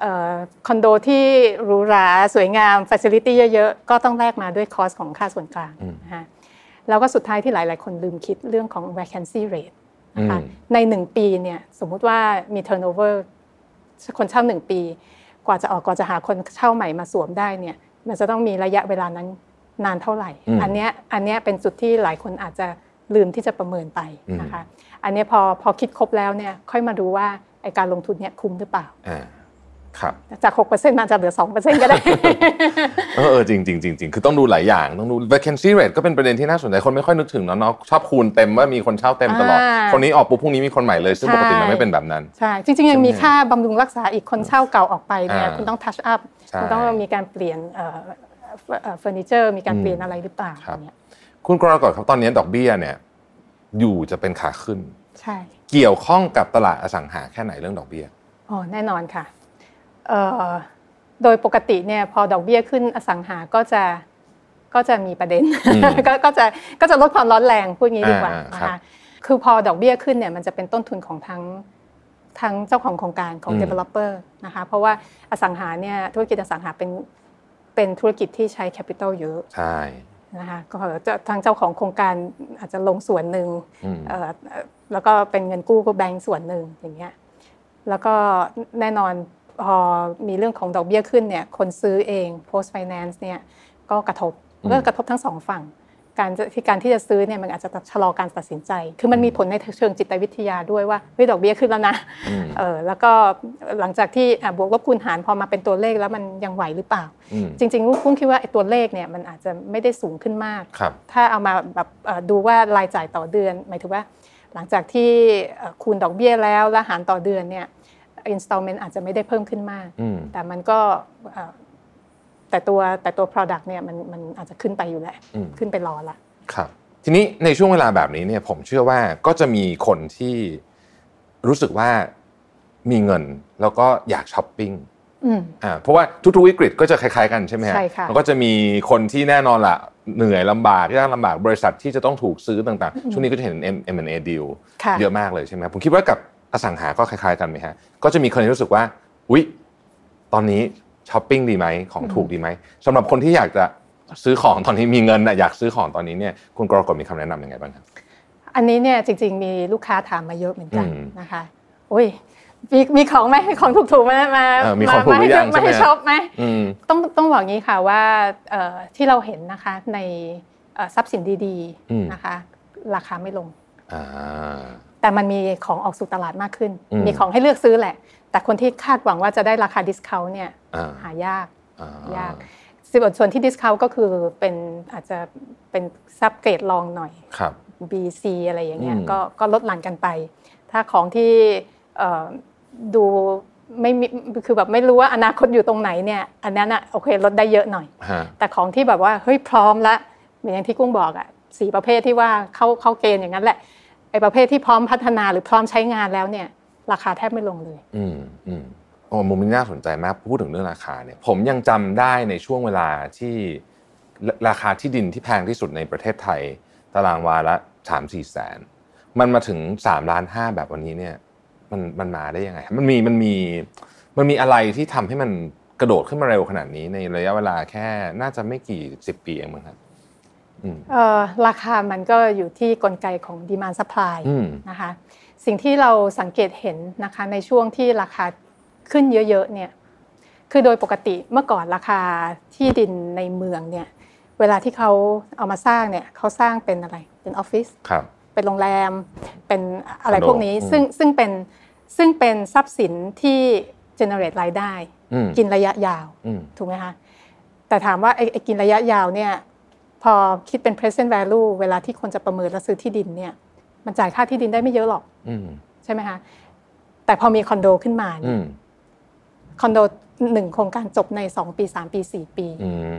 เอ่อคอนโดที่หรูหราสวยงามฟ a ซิลิตี้เยอะๆ ก็ต้องแลกมาด้วยคอสของค่าส่วนกลางอืมนะคะ แล้วก็สุดท้ายที่หลาย ๆ คนลืมคิดเรื่องของ vacancy rate นะคะอืมในหนึ่งปีเนี่ยสมมุติว่ามี turnover คนเช่าหนึ่งปี กว่าจะออกกว่าจะหาคนเช่าใหม่มาสวมได้เนี่ยมันจะต้องมีระยะเวลานั้นนานเท่าไหร่ อันเนี้ยอันเนี้ยเป็นจุดที่หลายคนอาจจะลืมที่จะประเมินไปนะคะ อันเนี้ยพอพอคิดครบแล้วเนี่ยค่อยมาดูว่าไอการลงทุนเนี่ยคุ้มหรือเปล่าอ่า ครับจาก6%มันจะเหลือ2%ก็ได้ เออเออจริงจริงจริงจริงคือต้องดูหลายอย่างต้องดู vacancy rate ก็เป็นประเด็นที่น่าสนใจคนไม่ค่อยนึกถึงเนาะเนาะชอบคูณเต็มว่ามีคนเช่าเต็มตลอดอ่าคนนี้ออกปุ๊บพรุ่งนี้มีคนใหม่เลย ซึ่งใช่ปกติมันไม่เป็นแบบนั้น ใช่ จริง ๆ ยังมีใช่ไหมค่าบำรุงรักษาอีกคนเช่าเก่าออกไปเนี่ยอ่าคุณต้องทัชอัพใช่คุณต้องมีการเปลี่ยนเอ่อเอ่อเฟอร์นิเจอร์มีการเปลี่ยนอะไรหรือเปล่าครับเนี่ยคุณกรกฎครับตอนนี้ดอกเบี้ยเนี่ยอยู่จะเป็นขาขึ้น ใช่ เกี่ยวข้องกับตลาดอสังหาแค่ไหนเรื่องดอกเบี้ยอ๋อแน่นอนค่ะเอ่อ โดยปกติเนี่ยพอดอกเบี้ยขึ้นอสังหาก็จะก็จะมีประเด็นอืมก็ก็จะก็จะลดความร้อนแรงพูดงี้ดีกว่าอ่านะครัคะบคือพอดอกเบี้ยขึ้นเนี่ยมันจะเป็นต้นทุนของทั้งทั้งเจ้าของโครงการของอืม developer นะคะเพราะว่าอสังหาเนี่ยธุรกิจอสังหาเป็นเป็นธุรกิจที่ใช้แคปิตอลเยอะใช่นะคะก็จะทางเจ้าของโครงการอาจจะลงส่วนหนึ่งอืมเอ่อเอ่อแล้วก็เป็นเงินกู้ก็แบงก์ส่วนหนึ่งอย่างเงี้ยแล้วก็แน่นอน พอมีเรื่องของดอกเบี้ยขึ้นเนี่ยคนซื้อเอง post finance เนี่ยก็กระทบอืมก็กระทบทั้งสองฝั่ง การจะที่การที่จะซื้อเนี่ยมันอาจจะชะลอการตัดสินใจ คือมันมีผลในเชิงจิตวิทยาด้วยว่าเฮ้ยดอกเบี้ยขึ้นแล้วนะอืมเออแล้วก็หลังจากที่อะบวกลบคูณหารพอมาเป็นตัวเลขแล้วมันยังไหวหรือเปล่าอืมจริงๆกุ้งคิดว่าไอ้ตัวเลขเนี่ยมันอาจจะไม่ได้สูงขึ้นมากครับถ้าเอามาแบบเอ่อดูว่ารายจ่ายต่อเดือนหมายถึงว่า หลังจากที่เอ่อคูณดอกเบี้ยแล้วและหารต่อเดือนเนี่ย installment อาจจะไม่ได้เพิ่มขึ้นมากอืมแต่มันก็เอ่อแต่ตัวแต่ตัว product เนี่ยมันมันอาจจะขึ้นไปอยู่แหละอืมขึ้นไปรอละครับ ทีนี้ในช่วงเวลาแบบนี้เนี่ยผมเชื่อว่าก็จะมีคนที่รู้สึกว่ามีเงินแล้วก็อยากช้อปปิ้งอืมอ่าเพราะว่าทุกๆวิกฤตก็จะคล้ายๆกันใช่ไหมฮะใช่ค่ะมันก็จะมีคนที่แน่นอนละเหนื่อยลำบากยากลำบากบริษัทที่จะต้องถูกซื้อต่างๆ ช่วงนี้ก็จะเห็น M M&A deal ค่ะเยอะมากเลยใช่ไหมผมคิดว่ากับ อสังหาก็คล้ายๆกันไหมฮะก็จะมีคนที่รู้สึกว่าอุ๊ยตอนนี้ช้อปปิ้งดีไหมของถูกดีไหมสำหรับคนที่อยากจะซื้อของตอนนี้มีเงินนะอยากซื้อของตอนนี้เนี่ยคุณกรกฎมีคำแนะนำยังไงบ้างครับอันนี้เนี่ยจริง ๆ มีลูกค้าถามมาเยอะเหมือนกันอืมนะคะโอ้ยมีมีของไหมของถูกๆมามาเออมีของถูกหรือยังมาให้ใช่ไหมช็อปไหมอืมต้องต้องบอกงี้ค่ะว่าเอ่อที่เราเห็นนะคะในเอ่อทรัพย์สินดีอืมๆนะคะ ราคาไม่ลงอ่า แต่มันมีของออกสู่ตลาดมากขึ้นอืมมีของให้เลือกซื้อแหละ แต่คนที่คาดหวังว่าจะได้ราคา discount เนี่ยอ่าหายากอ่ยากสิบส่วนที่ discount ก็คือเป็นอาจจะเป็นซับเกรดรองหน่อยครับ B C อะไรอย่างเงี้ยอืมก็ก็ลดหลั่นกันไป ถ้าของที่เอ่อดูไม่มีคือแบบไม่รู้ว่าอนาคตอยู่ตรงไหนเนี่ย อันนั้นอะโอเคลดได้เยอะหน่อยฮะแต่ของที่แบบว่าเฮ้ยพร้อมละเหมือนอย่างที่กุ้งบอกอะสี่ประเภทที่ว่าเข้าเข้าเกณฑ์อย่างนั้นแหละไอ้ประเภทที่พร้อมพัฒนาหรือพร้อมใช้งานแล้วเนี่ยราคาแทบไม่ลงเลย อืมอืมโอ้มุมนี้น่าสนใจมากพูดถึงเรื่องราคาเนี่ย ผมยังจำได้ในช่วงเวลาที่ราคาที่ดินที่แพงที่สุดในประเทศไทย ตารางวาละสามสี่แสน มันมาถึงสามล้านห้าแบบวันนี้เนี่ยมันมันมาได้ยังไง มันมีมันมีมันมีอะไรที่ทำให้มันกระโดดขึ้นมาเร็วขนาดนี้ในระยะเวลาแค่น่าจะไม่กี่สิบปีเองมั้งครับ ราคามันก็อยู่ที่กลไกของ demand supply อืมนะคะสิ่งที่เราสังเกตเห็นนะคะในช่วงที่ราคาขึ้นเยอะๆเนี่ยคือโดยปกติเมื่อก่อนราคาที่ดินในเมืองเนี่ยเวลาที่เขาเอามาสร้างเนี่ยเขาสร้างเป็นอะไรเป็นออฟฟิศครับเป็นโรงแรม เป็นอะไรคอนโดพวกนี้อืมซึ่งซึ่งเป็นซึ่งเป็นทรัพย์สินที่ generate รายได้อืมกินระยะยาวอืมถูกไหมคะแต่ถามว่าไอ้ไอ้กินระยะยาวเนี่ย พอคิดเป็น present value เวลาที่คนจะประเมินและซื้อที่ดินเนี่ย มันจ่ายค่าที่ดินได้ไม่เยอะหรอกอืมใช่ไหมคะแต่พอมีคอนโดขึ้นมาอืมเนี่ยคอนโดหนึ่งโครงการจบใน2ปี3ปี4ปีอืม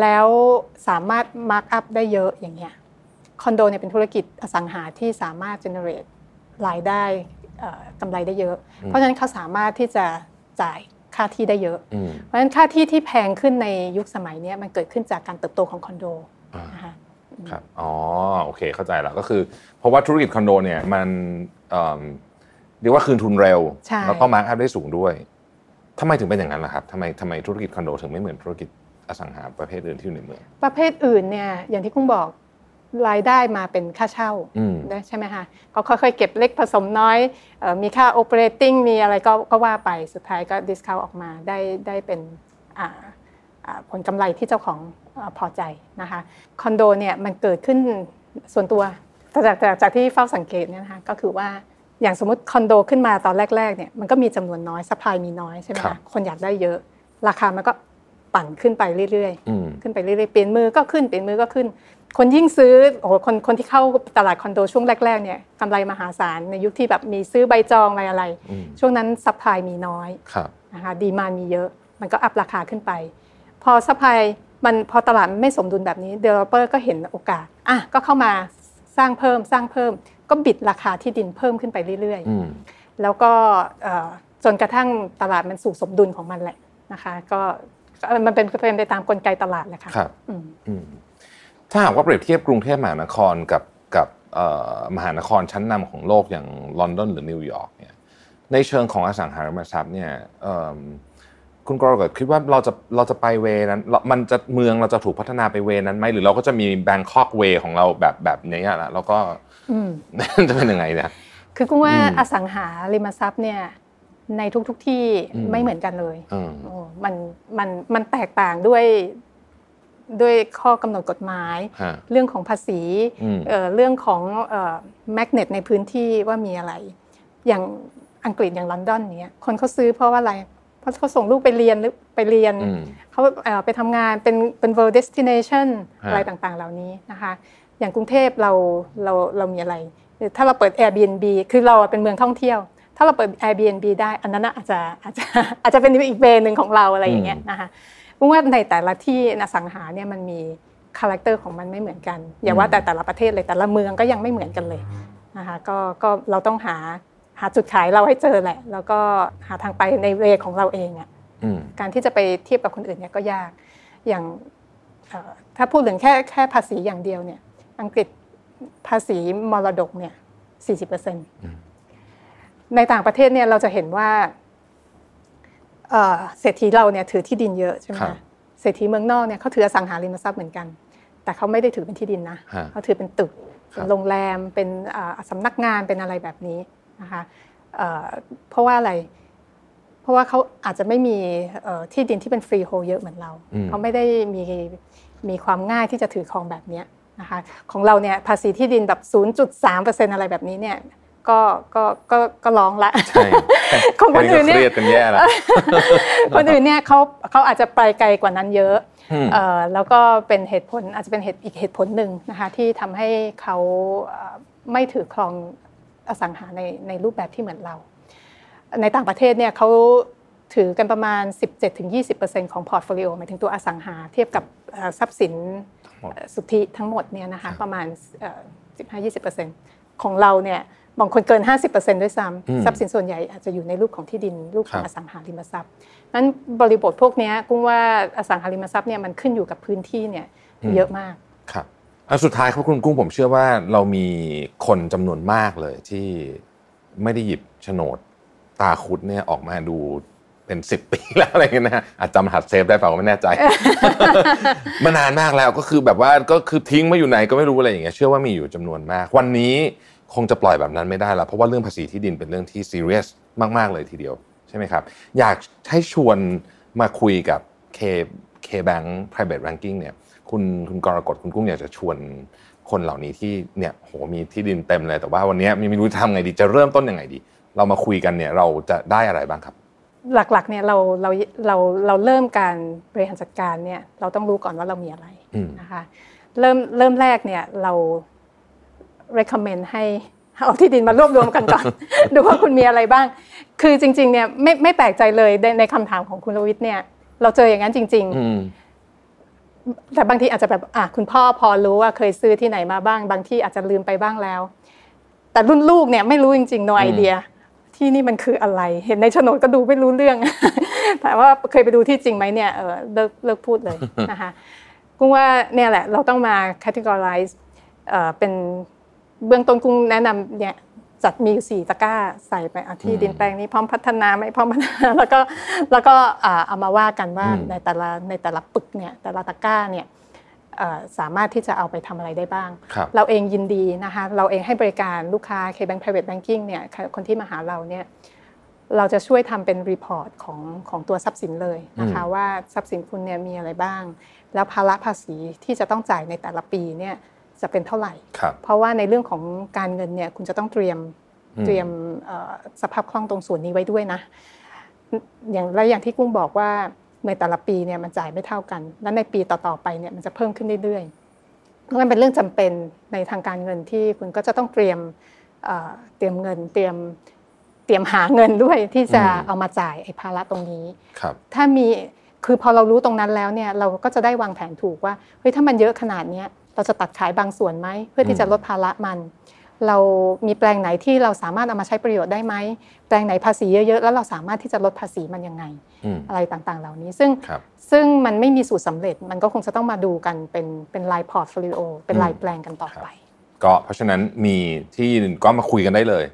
แล้วสามารถ mark up ได้เยอะอย่างเงี้ยคอนโดเนี่ยเป็นธุรกิจอสังหาที่สามารถ generate รายได้เอ่อกำไรได้เยอะ เพราะฉะนั้นเขาสามารถที่จะจ่าย ค่าที่ได้เยอะอืมเพราะฉะนั้นค่าที่ที่แพงขึ้นในยุคสมัยเนี้ยมันเกิดขึ้นจากการเติบโตของคอนโดอ่านะคะครับอ๋อโอเคเข้าใจแล้วก็คือ เพราะว่าธุรกิจคอนโดเนี่ยมันเอิ่มเรียกว่าคืนทุนเร็วใช่แล้วก็ mark up ได้สูงด้วยทำไมถึงเป็นอย่างนั้นล่ะครับทำไมทำไมธุรกิจคอนโดถึงไม่เหมือนธุรกิจอสังหาประเภทอื่นที่อยู่ในเมืองประเภทอื่นเนี่ยอย่างที่กุ้งบอก รายได้มาเป็นค่าเช่าอืมใช่ไหมคะก็ค่อยๆเก็บเล็กผสมน้อยเอ่อมีค่า operating มีอะไรก็ก็ว่าไปสุดท้ายก็ discount ออกมาได้ได้เป็นอ่าอ่าผลกำไรที่เจ้าของเอ่อพอใจนะคะคอนโดเนี่ยมันเกิดขึ้นส่วนตัวจากจากจากที่เฝ้าสังเกตเนี่ยนะคะก็คือว่าอย่างสมมติคอนโดขึ้นมาตอนแรกๆเนี่ยมันก็มีจำนวนน้อยสปายมีน้อยใช่ไหมครัคะบคนอยากได้เยอะ ราคามันก็ปั่นขึ้นไปเรื่อยๆอืมขึ้นไปเรื่อยๆเปลี่ยนมือก็ขึ้นเปลี่ยนมือก็ขึ้น คนยิ่งซื้อโอ้โหคนคนที่เข้าตลาดคอนโดช่วงแรก ๆเนี่ยกำไรมหาศาลในยุคที่แบบมีซื้อใบจองอะไรอะไรอืมช่วงนั้น supply มีน้อยครับนะคะ demand มีเยอะ มันก็ up ราคาขึ้นไป พอ supply มันพอตลาดมันไม่สมดุลแบบนี้ developer ก็เห็นโอกาสอะก็เข้ามาสร้างเพิ่มสร้างเพิ่ม ก็ bid ราคาที่ดินเพิ่มขึ้นไปเรื่อยๆอืมแล้วก็เอ่อจนกระทั่งตลาดมันสู่สมดุลของมันแหละนะคะ ก็ก็มันเป็นเป็นไปตามกลไกตลาดแหละค่ะครับอืมอืม ถ้าหากว่าเปรียบเทียบกรุงเทพมหานครกับกับเอ่อมหานครชั้นนำของโลกอย่างลอนดอนหรือนิวยอร์กเนี่ยในเชิงของอสังหาริมทรัพย์เนี่ยเอิ่มคุณกรกฎคิดว่าเราจะเราจะไป way นั้นเรามันจะเมืองเราจะถูกพัฒนาไป way นั้นไหมหรือเราก็จะมี Bangkok way ของเราแบบแบบนี้แหละแล้วก็อืมจะเป็นยังไงเนี่ยคือกุ้งว่าอืมอสังหาริมทรัพย์เนี่ยในทุกๆที่อืมไม่เหมือนกันเลยอืมโอ้มันมันมันแตกต่างด้วย ด้วยข้อกำหนดกฎหมายฮะเรื่องของภาษีอืมเอ่อเรื่องของแมกเนตในพื้นที่ว่ามีอะไร อย่างอังกฤษอย่างลอนดอนเนี้ยคนเขาซื้อเพราะว่าอะไร เพราะเขาส่งลูกไปเรียนหรือไปเรียนอืมเขาเอ่อไปทำงานเป็นเป็น world destination ฮะอะไรต่างๆ เหล่านี้นะคะ อย่างกรุงเทพเราเราเรามีอะไร ถ้าเราเปิด Airbnb คือเราเป็นเมืองท่องเที่ยว ถ้าเราเปิด Airbnb ได้ อันนั้นน่ะอาจจะอาจจะอาจจะเป็นอีก way หนึ่งของเราอะไรอย่างเงี้ยนะคะ เพราะว่าในแต่ละที่อสังหาเนี่ยมันมี character ของมันไม่เหมือนกัน อย่าว่าแต่แต่ละประเทศเลยแต่ละเมืองก็ยังไม่เหมือนกันเลยนะคะก็ก็เราต้องหาหาจุดขายเราให้เจอแหละ แล้วก็หาทางไปใน way ของเราเองอะอืมการที่จะไปเทียบกับคนอื่นเนี่ยก็ยากอย่างเอ่อถ้าพูดถึงแค่แค่ภาษีอย่างเดียวเนี่ย อังกฤษภาษีมรดกเนี่ย40เปอร์เซ็นต์ในต่างประเทศเนี่ยเราจะเห็นว่า เอ่อเศรษฐีเราเนี่ยถือที่ดินเยอะใช่ไหมครัคะบเศรษฐีเมืองนอกเนี่ยเขาถืออสังหาริมทรัพย์เหมือนกัน แต่เขาไม่ได้ถือเป็นที่ดินนะฮะเขาถือเป็นตึกครับเป็นโรงแรมเป็นอ่าสำนักงานเป็นอะไรแบบนี้นะคะเอ่อเพราะว่าอะไร เพราะว่าเขาอาจจะไม่มีเอ่อที่ดินที่เป็นฟรีโฮเยอะเหมือนเราอืมเขาไม่ได้มีมีความง่ายที่จะถือครองแบบเนี้ยนะคะของเราเนี่ยภาษีที่ดินแบบ 0.3%อะไรแบบนี้เนี่ย ก็ก็ก็ก็ร้องละใช่ของคนอื่นแก็เนี่ยเครียดกันแย่แล้วคนอื่นเนี่ยเขาเขาอาจจะไปไกลกว่านั้นเยอะอืมเอ่อแล้วก็เป็นเหตุผลอาจจะเป็นเหตุอีกเหตุผลหนึ่งนะคะที่ทำให้เขาเอ่อไม่ถือครองอสังหาในในรูปแบบที่เหมือนเรา ในต่างประเทศเนี่ยเขาถือกันประมาณ 17-20%ของ portfolio หมายถึงตัวอสังหาเทียบกับเอ่อทรัพย์สินหมดเอ่อสุทธิทั้งหมดเนี่ยนะคะประมาณเอ่อ15-20%ของเราเนี่ย บางคนเกิน 50%ด้วยซ้อืมำทรัพย์สินส่วนใหญ่อาจจะอยู่ในรูปของที่ดินรูปของครับอสังหาริมทรัพย์นั้นบริบทพวกเนี้ยกุ้งว่าอสังหาริมทรัพย์เนี่ยมันขึ้นอยู่กับพื้นที่เนี่ยเยอะมากครับอันสุดท้ายครับคุณกุ้งผมเชื่อว่าเรามีคนจำนวนมากเลยที่ไม่ได้หยิบโฉนดตาคุดเนี่ยออกมาดูเป็นสิบปีแล้วอะไรเงี้ยนะฮะอาจจำรหัสเซฟได้เปล่าก็ไม่แน่ใจมานานมากแล้วก็คือแบบว่าก็คือทิ้งมาอยู่ไหนก็ไม่รู้อะไรอย่างเงี้ยเชื่อว่ามีอยู่จำนวนมาก วันนี้ คงจะปล่อยแบบนั้นไม่ได้แล้วเพราะว่าเรื่องภาษีที่ดินเป็นเรื่องที่ซีเรียสมาก ๆ เลยทีเดียว ใช่ไหมครับ อยากให้ชวนมาคุยกับ K K Bank Private Banking เนี่ยคุณคุณกรกฎคุณกุ้งอยากจะชวนคนเหล่านี้ที่เนี่ยโหมีที่ดินเต็มเลย แต่ว่าวันนี้ไม่รู้จะทำไงดีจะเริ่มต้นยังไงดี เรามาคุยกันเนี่ยเราจะได้อะไรบ้างครับ หลักๆเนี่ยเราเราเราเราเริ่มการบริหารจัดการเนี่ยเราต้องรู้ก่อนว่าเรามีอะไรอืมนะคะเริ่มเริ่มแรกเนี่ยเรา recommend ให้เอาที่ดินมารวบรวมกันก่อน ดูว่าคุณมีอะไรบ้าง คือจริง ๆ เนี่ยไม่ไม่แปลกใจเลยในในคำถามของคุณลวิทย์เนี่ย เราเจออย่างนั้นจริงๆอืมแต่บางทีอาจจะแบบอะคุณพ่อพอรู้ว่าเคยซื้อที่ไหนมาบ้าง บางที่อาจจะลืมไปบ้างแล้ว แต่รุ่นลูกเนี่ยไม่รู้จริงๆ no idea ที่นี่มันคืออะไร เห็นในโฉนดก็ดูไม่รู้เรื่องแต่ว่าเคยไปดูที่จริงไหมเนี่ยเออเลิกเลิกพูดเลยนะคะกุ้งว่าเนี่ยแหละเราต้องมา categorize เอ่อเป็น เบื้องต้นกุ้งแนะนำเนี่ยจัดมีอยู่สี่ตะกร้าใส่ไปอะที่ดินแปลงนี้พร้อมพัฒนาไม่พร้อมพัฒนาแล้วก็แล้วก็อ่าเอามาว่ากันว่าอืมในแต่ละในแต่ละปึกเนี่ยแต่ละตะกร้าเนี่ยสามารถที่จะเอาไปทำอะไรได้บ้างครับเราเองยินดีนะคะเราเองให้บริการลูกค้า KBank Private Banking เนี่ยคนที่มาหาเราเนี่ยเราจะช่วยทำเป็น report ของของตัวทรัพย์สินเลยนะคะว่าทรัพย์สินคุณเนี่ยมีอะไรบ้าง แล้วภาระภาษีที่จะต้องจ่ายในแต่ละปีเนี่ย จะเป็นเท่าไหร่ครับเพราะว่าในเรื่องของการเงินเนี่ยคุณจะต้องเตรียมอืมเตรียมเอ่อสภาพคล่องตรงส่วนนี้ไว้ด้วยนะ อย่างและอย่างที่กุ้งบอกว่าในแต่ละปีเนี่ยมันจ่ายไม่เท่ากัน และในปีต่อๆไปเนี่ยมันจะเพิ่มขึ้นเรื่อยๆเพราะงั้นเป็นเรื่องจำเป็นในทางการเงินที่คุณก็จะต้องเตรียมเอ่อเตรียมเงินเตรียมเตรียมหาเงินด้วยที่จะอืมเอามาจ่ายไอ้ภาระตรงนี้ครับถ้ามีคือพอเรารู้ตรงนั้นแล้วเนี่ยเราก็จะได้วางแผนถูกว่าเฮ้ยถ้ามันเยอะขนาดเนี้ย เราจะตัดขายบางส่วนไหมเพื่อที่จะลดภาระมัน เรามีแปลงไหนที่เราสามารถเอามาใช้ประโยชน์ได้ไหมแปลงไหนภาษีเยอะๆแล้วเราสามารถที่จะลดภาษีมันยังไงอืมอะไรต่างๆ เหล่านี้ ซึ่งครับซึ่งมันไม่มีสูตรสำเร็จมันก็คงจะต้องมาดูกันเป็นเป็นราย portfolio เป็นรายแปลงกันต่อไปก็เพราะฉะนั้นมีที่ก็มาคุยกันได้เลย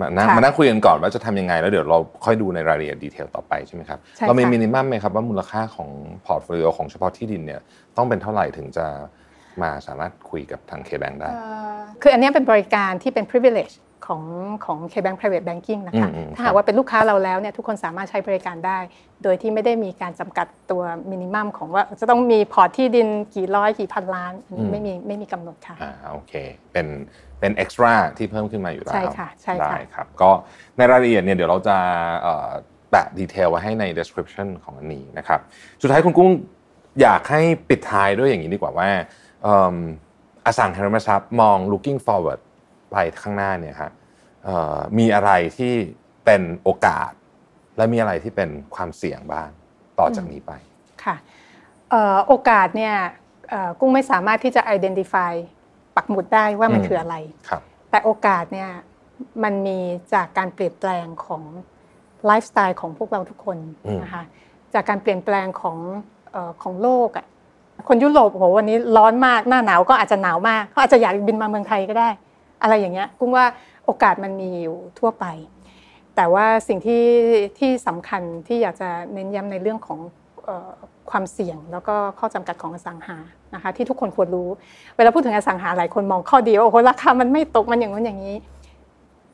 มานะค่ะมานั่งคุยกันก่อนว่าจะทำยังไง แล้วเดี๋ยวเราค่อยดูในรายละเอียด detail ต่อไปใช่ไหมครับใช่เรามีค่ะ minimum ไหมครับว่ามูลค่าของ portfolio ของเฉพาะที่ดินเนี่ยต้องเป็นเท่าไหร่ถึงจะ มาสามารถคุยกับทาง KBank ได้เอ่อคืออันเนี้ยเป็นบริการที่เป็น privilege ของของ KBank Private Banking นะคะอืมอืมถ้าหากว่าเป็นลูกค้าเราแล้วเนี่ยทุกคนสามารถใช้บริการได้ โดยที่ไม่ได้มีการจำกัดตัว minimum ของว่าจะต้องมีพอร์ตที่ดินกี่ร้อยกี่พันล้านอันนี้ไม่มีไม่มีกำหนดค่ะอ่าโอเค เป็นเป็น extra ที่เพิ่มขึ้นมาอยู่แล้วใช่ค่ะใช่ค่ะได้ครับก็ในรายละเอียดเนี่ยเดี๋ยวเราจะเอ่อแปะ detail ไว้ให้ใน description ของอันนี้นะครับสุดท้ายคุณกุ้งอยากให้ปิดท้ายด้วยอย่างนี้ดีกว่าว่าเอิ่มอสังหาริมทรัพย์มอง looking forward ไปข้างหน้าเนี่ยฮะเอ่อมีอะไรที่เป็นโอกาส และมีอะไรที่เป็นความเสี่ยงบ้างต่อจากนี้ไปค่ะเอ่อโอกาสเนี่ยเอ่อกุ้งไม่สามารถที่จะ identify ปักหมุดได้ว่ามันอืมคืออะไรครับแต่โอกาสเนี่ยมันมีจากการเปลี่ยนแปลงของไลฟ์สไตล์ของพวกเราทุกคนอืมนะคะจากการเปลี่ยนแปลงของเอ่อของโลกอะ คนยุโรปโอ้โหวันนี้ร้อนมากหน้าหนาวก็อาจจะหนาวมากเขาอาจจะอยากบินมาเมืองไทยก็ได้ อะไรอย่างเงี้ยกุ้งว่าโอกาสมันมีอยู่ทั่วไป แต่ว่าสิ่งที่ที่สำคัญที่อยากจะเน้นย้ำในเรื่องของเอ่อความเสี่ยงแล้วก็ข้อจำกัดของอสังหานะคะที่ทุกคนควรรู้ เวลาพูดถึงอสังหาหลายคนมองข้อดีว่าโอ้โหราคามันไม่ตกมันอย่างนู้นอย่างนี้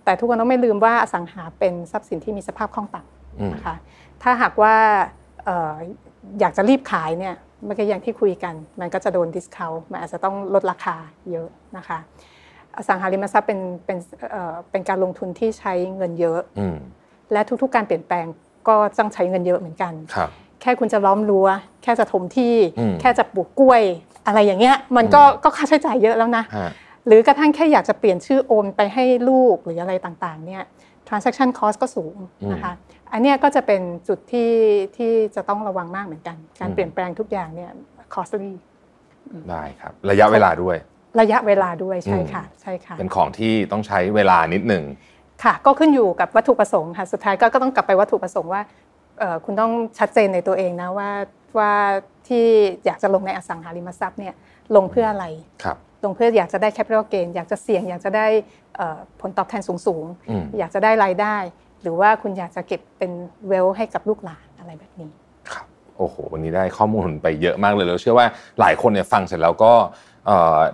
แต่ทุกคนต้องไม่ลืมว่าอสังหาเป็นทรัพย์สินที่มีสภาพคล่องต่ำอืมนะคะถ้าหากว่าเอ่ออยากจะรีบขายเนี่ยเมื่อกี้อย่างที่คุยกัน มันก็จะโดน discount มันอาจจะต้องลดราคาเยอะนะคะ อสังหาริมทรัพย์เป็นเป็นเอ่อเป็นการลงทุนที่ใช้เงินเยอะอืมและทุกๆ การเปลี่ยนแปลงก็ต้องใช้เงินเยอะเหมือนกันครับแค่คุณจะล้อมรั้ว แค่จะถมที่อืมแค่จะปลูกกล้วย อะไรอย่างเงี้ย มันก็ก็ค่าใช้จ่ายเยอะแล้วนะฮะหรือกระทั่งแค่อยากจะเปลี่ยนชื่อโอนไปให้ลูกหรืออะไรต่างๆ เนี่ย transaction cost ก็สูงนะคะ อันเนี้ยก็จะเป็นจุดที่ที่จะต้องระวังมากเหมือนกัน การเปลี่ยนแปลงทุกอย่างเนี่ย costly ได้ครับ ระยะเวลาด้วย ระยะเวลาด้วยใช่ค่ะใช่ค่ะ เป็นของที่ต้องใช้เวลานิดหนึ่งค่ะ ก็ขึ้นอยู่กับวัตถุประสงค์ค่ะสุดท้ายก็ก็ต้องกลับไปวัตถุประสงค์ว่าเอ่อคุณต้องชัดเจนในตัวเองนะว่าว่าที่อยากจะลงในอสังหาริมทรัพย์เนี่ยลงเพื่ออะไรครับลงเพื่ออยากจะได้ capital gain อยากจะเสี่ยงอยากจะได้เอ่อผลตอบแทนสูงอืมๆอยากจะได้รายได้ หรือว่าคุณอยากจะเก็บเป็นเวลให้กับลูกหลานอะไรแบบนี้ ครับ โอ้โห วันนี้ได้ข้อมูลไปเยอะมากเลยแล้วเชื่อว่าหลายคนเนี่ยฟังเสร็จแล้วก็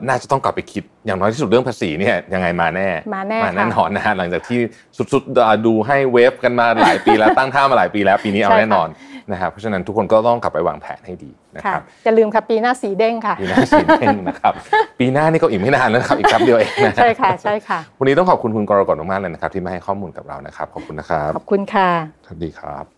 น่าจะต้องกลับไปคิดอย่างน้อยที่สุดเรื่องภาษีเนี่ยยังไงมาแน่มาแน่มาแน่ค่ะนอนนะฮะหลังจากที่สุดๆอ่าดูให้เวฟกันมาหลายปีแล้วตั้งท่ามาหลายปีแล้วปีนี้เอาใช่ค่ะแน่นอนนะครับเพราะฉะนั้นทุกคนก็ต้องกลับไปวางแผนให้ดีนะค่ะครับอย่าลืมค่ะปีหน้าสีเด้งค่ะปีหน้าสีเพ่งนะครับปีหน้านี่ก็อีกไม่นานแล้วนะครับอีกแป๊บเดียวเองนะใช่ค่ะใช่ค่ะ วันนี้ต้องขอบคุณคุณกรกฎมากๆเลยนะครับที่มาให้ข้อมูลกับเรานะครับขอบคุณนะครับขอบคุณค่ะสวัสดีครับ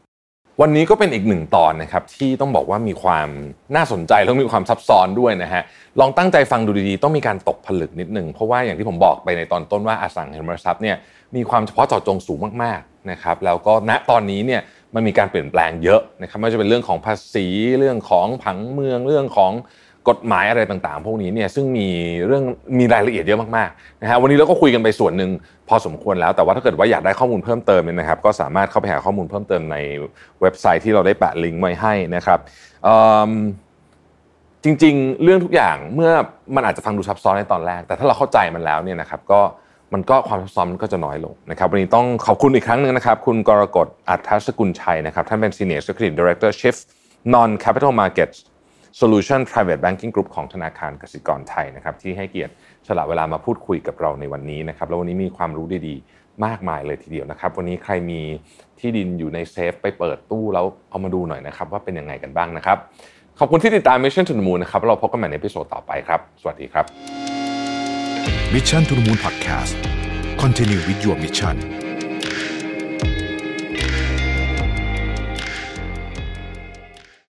วันนี้ก็เป็นอีกหนึ่งตอนนะครับที่ต้องบอกว่ามีความน่าสนใจแล้วมีความซับซ้อนด้วยนะฮะลองตั้งใจฟังดูดีๆ ต้องมีการตกผลึกนิดหนึ่งเพราะว่าอย่างที่ผมบอกไปในตอนต้นว่าอสังหาริมทรัพย์เนี่ยมีความเฉพาะเจาะจงสูงมากๆนะครับแล้วก็ณตอนนี้เนี่ยมันมีการเปลี่ยนแปลงเยอะนะครับไม่ว่าจะเป็นเรื่องของภาษีเรื่องของผังเมืองเรื่องของ กฎหมายอะไรต่างๆ พวกนี้เนี่ยซึ่งมีเรื่องมีรายละเอียดเยอะมากๆนะฮะวันนี้เราก็คุยกันไปส่วนหนึ่งพอสมควรแล้ว แต่ว่าถ้าเกิดว่าอยากได้ข้อมูลเพิ่มเติมเนี่ยนะครับ ก็สามารถเข้าไปหาข้อมูลเพิ่มเติมในเว็บไซต์ที่เราได้แปะลิงก์ไว้ให้นะครับจริงๆ เรื่องทุกอย่างเมื่อมันอาจจะฟังดูซับซ้อนในตอนแรก แต่ถ้าเราเข้าใจมันแล้วเนี่ยนะครับก็มันก็ความซับซ้อนมันก็จะน้อยลงนะครับวันนี้ต้องขอบคุณอีกครั้งหนึ่งนะครับ คุณกรกฎอัธสกุลชัยนะครับท่านเป็น Senior Executive Director Chief Non Capital Markets Solution Private Banking Group ของธนาคารกสิกรไทยนะครับที่ให้เกียรติสละเวลามาพูดคุยกับเราในวันนี้นะครับแล้ววันนี้มีความรู้ดีๆ มากมายเลยทีเดียวนะครับ วันนี้ใครมีที่ดินอยู่ในเซฟไปเปิดตู้แล้วเอามาดูหน่อยนะครับว่าเป็นยังไงกันบ้างนะครับ ขอบคุณที่ติดตาม Mission to the Moon นะครับเราพบกันใหม่ในพิโซดต่อไปครับ สวัสดีครับ Mission to the Moon Podcast Continue with your mission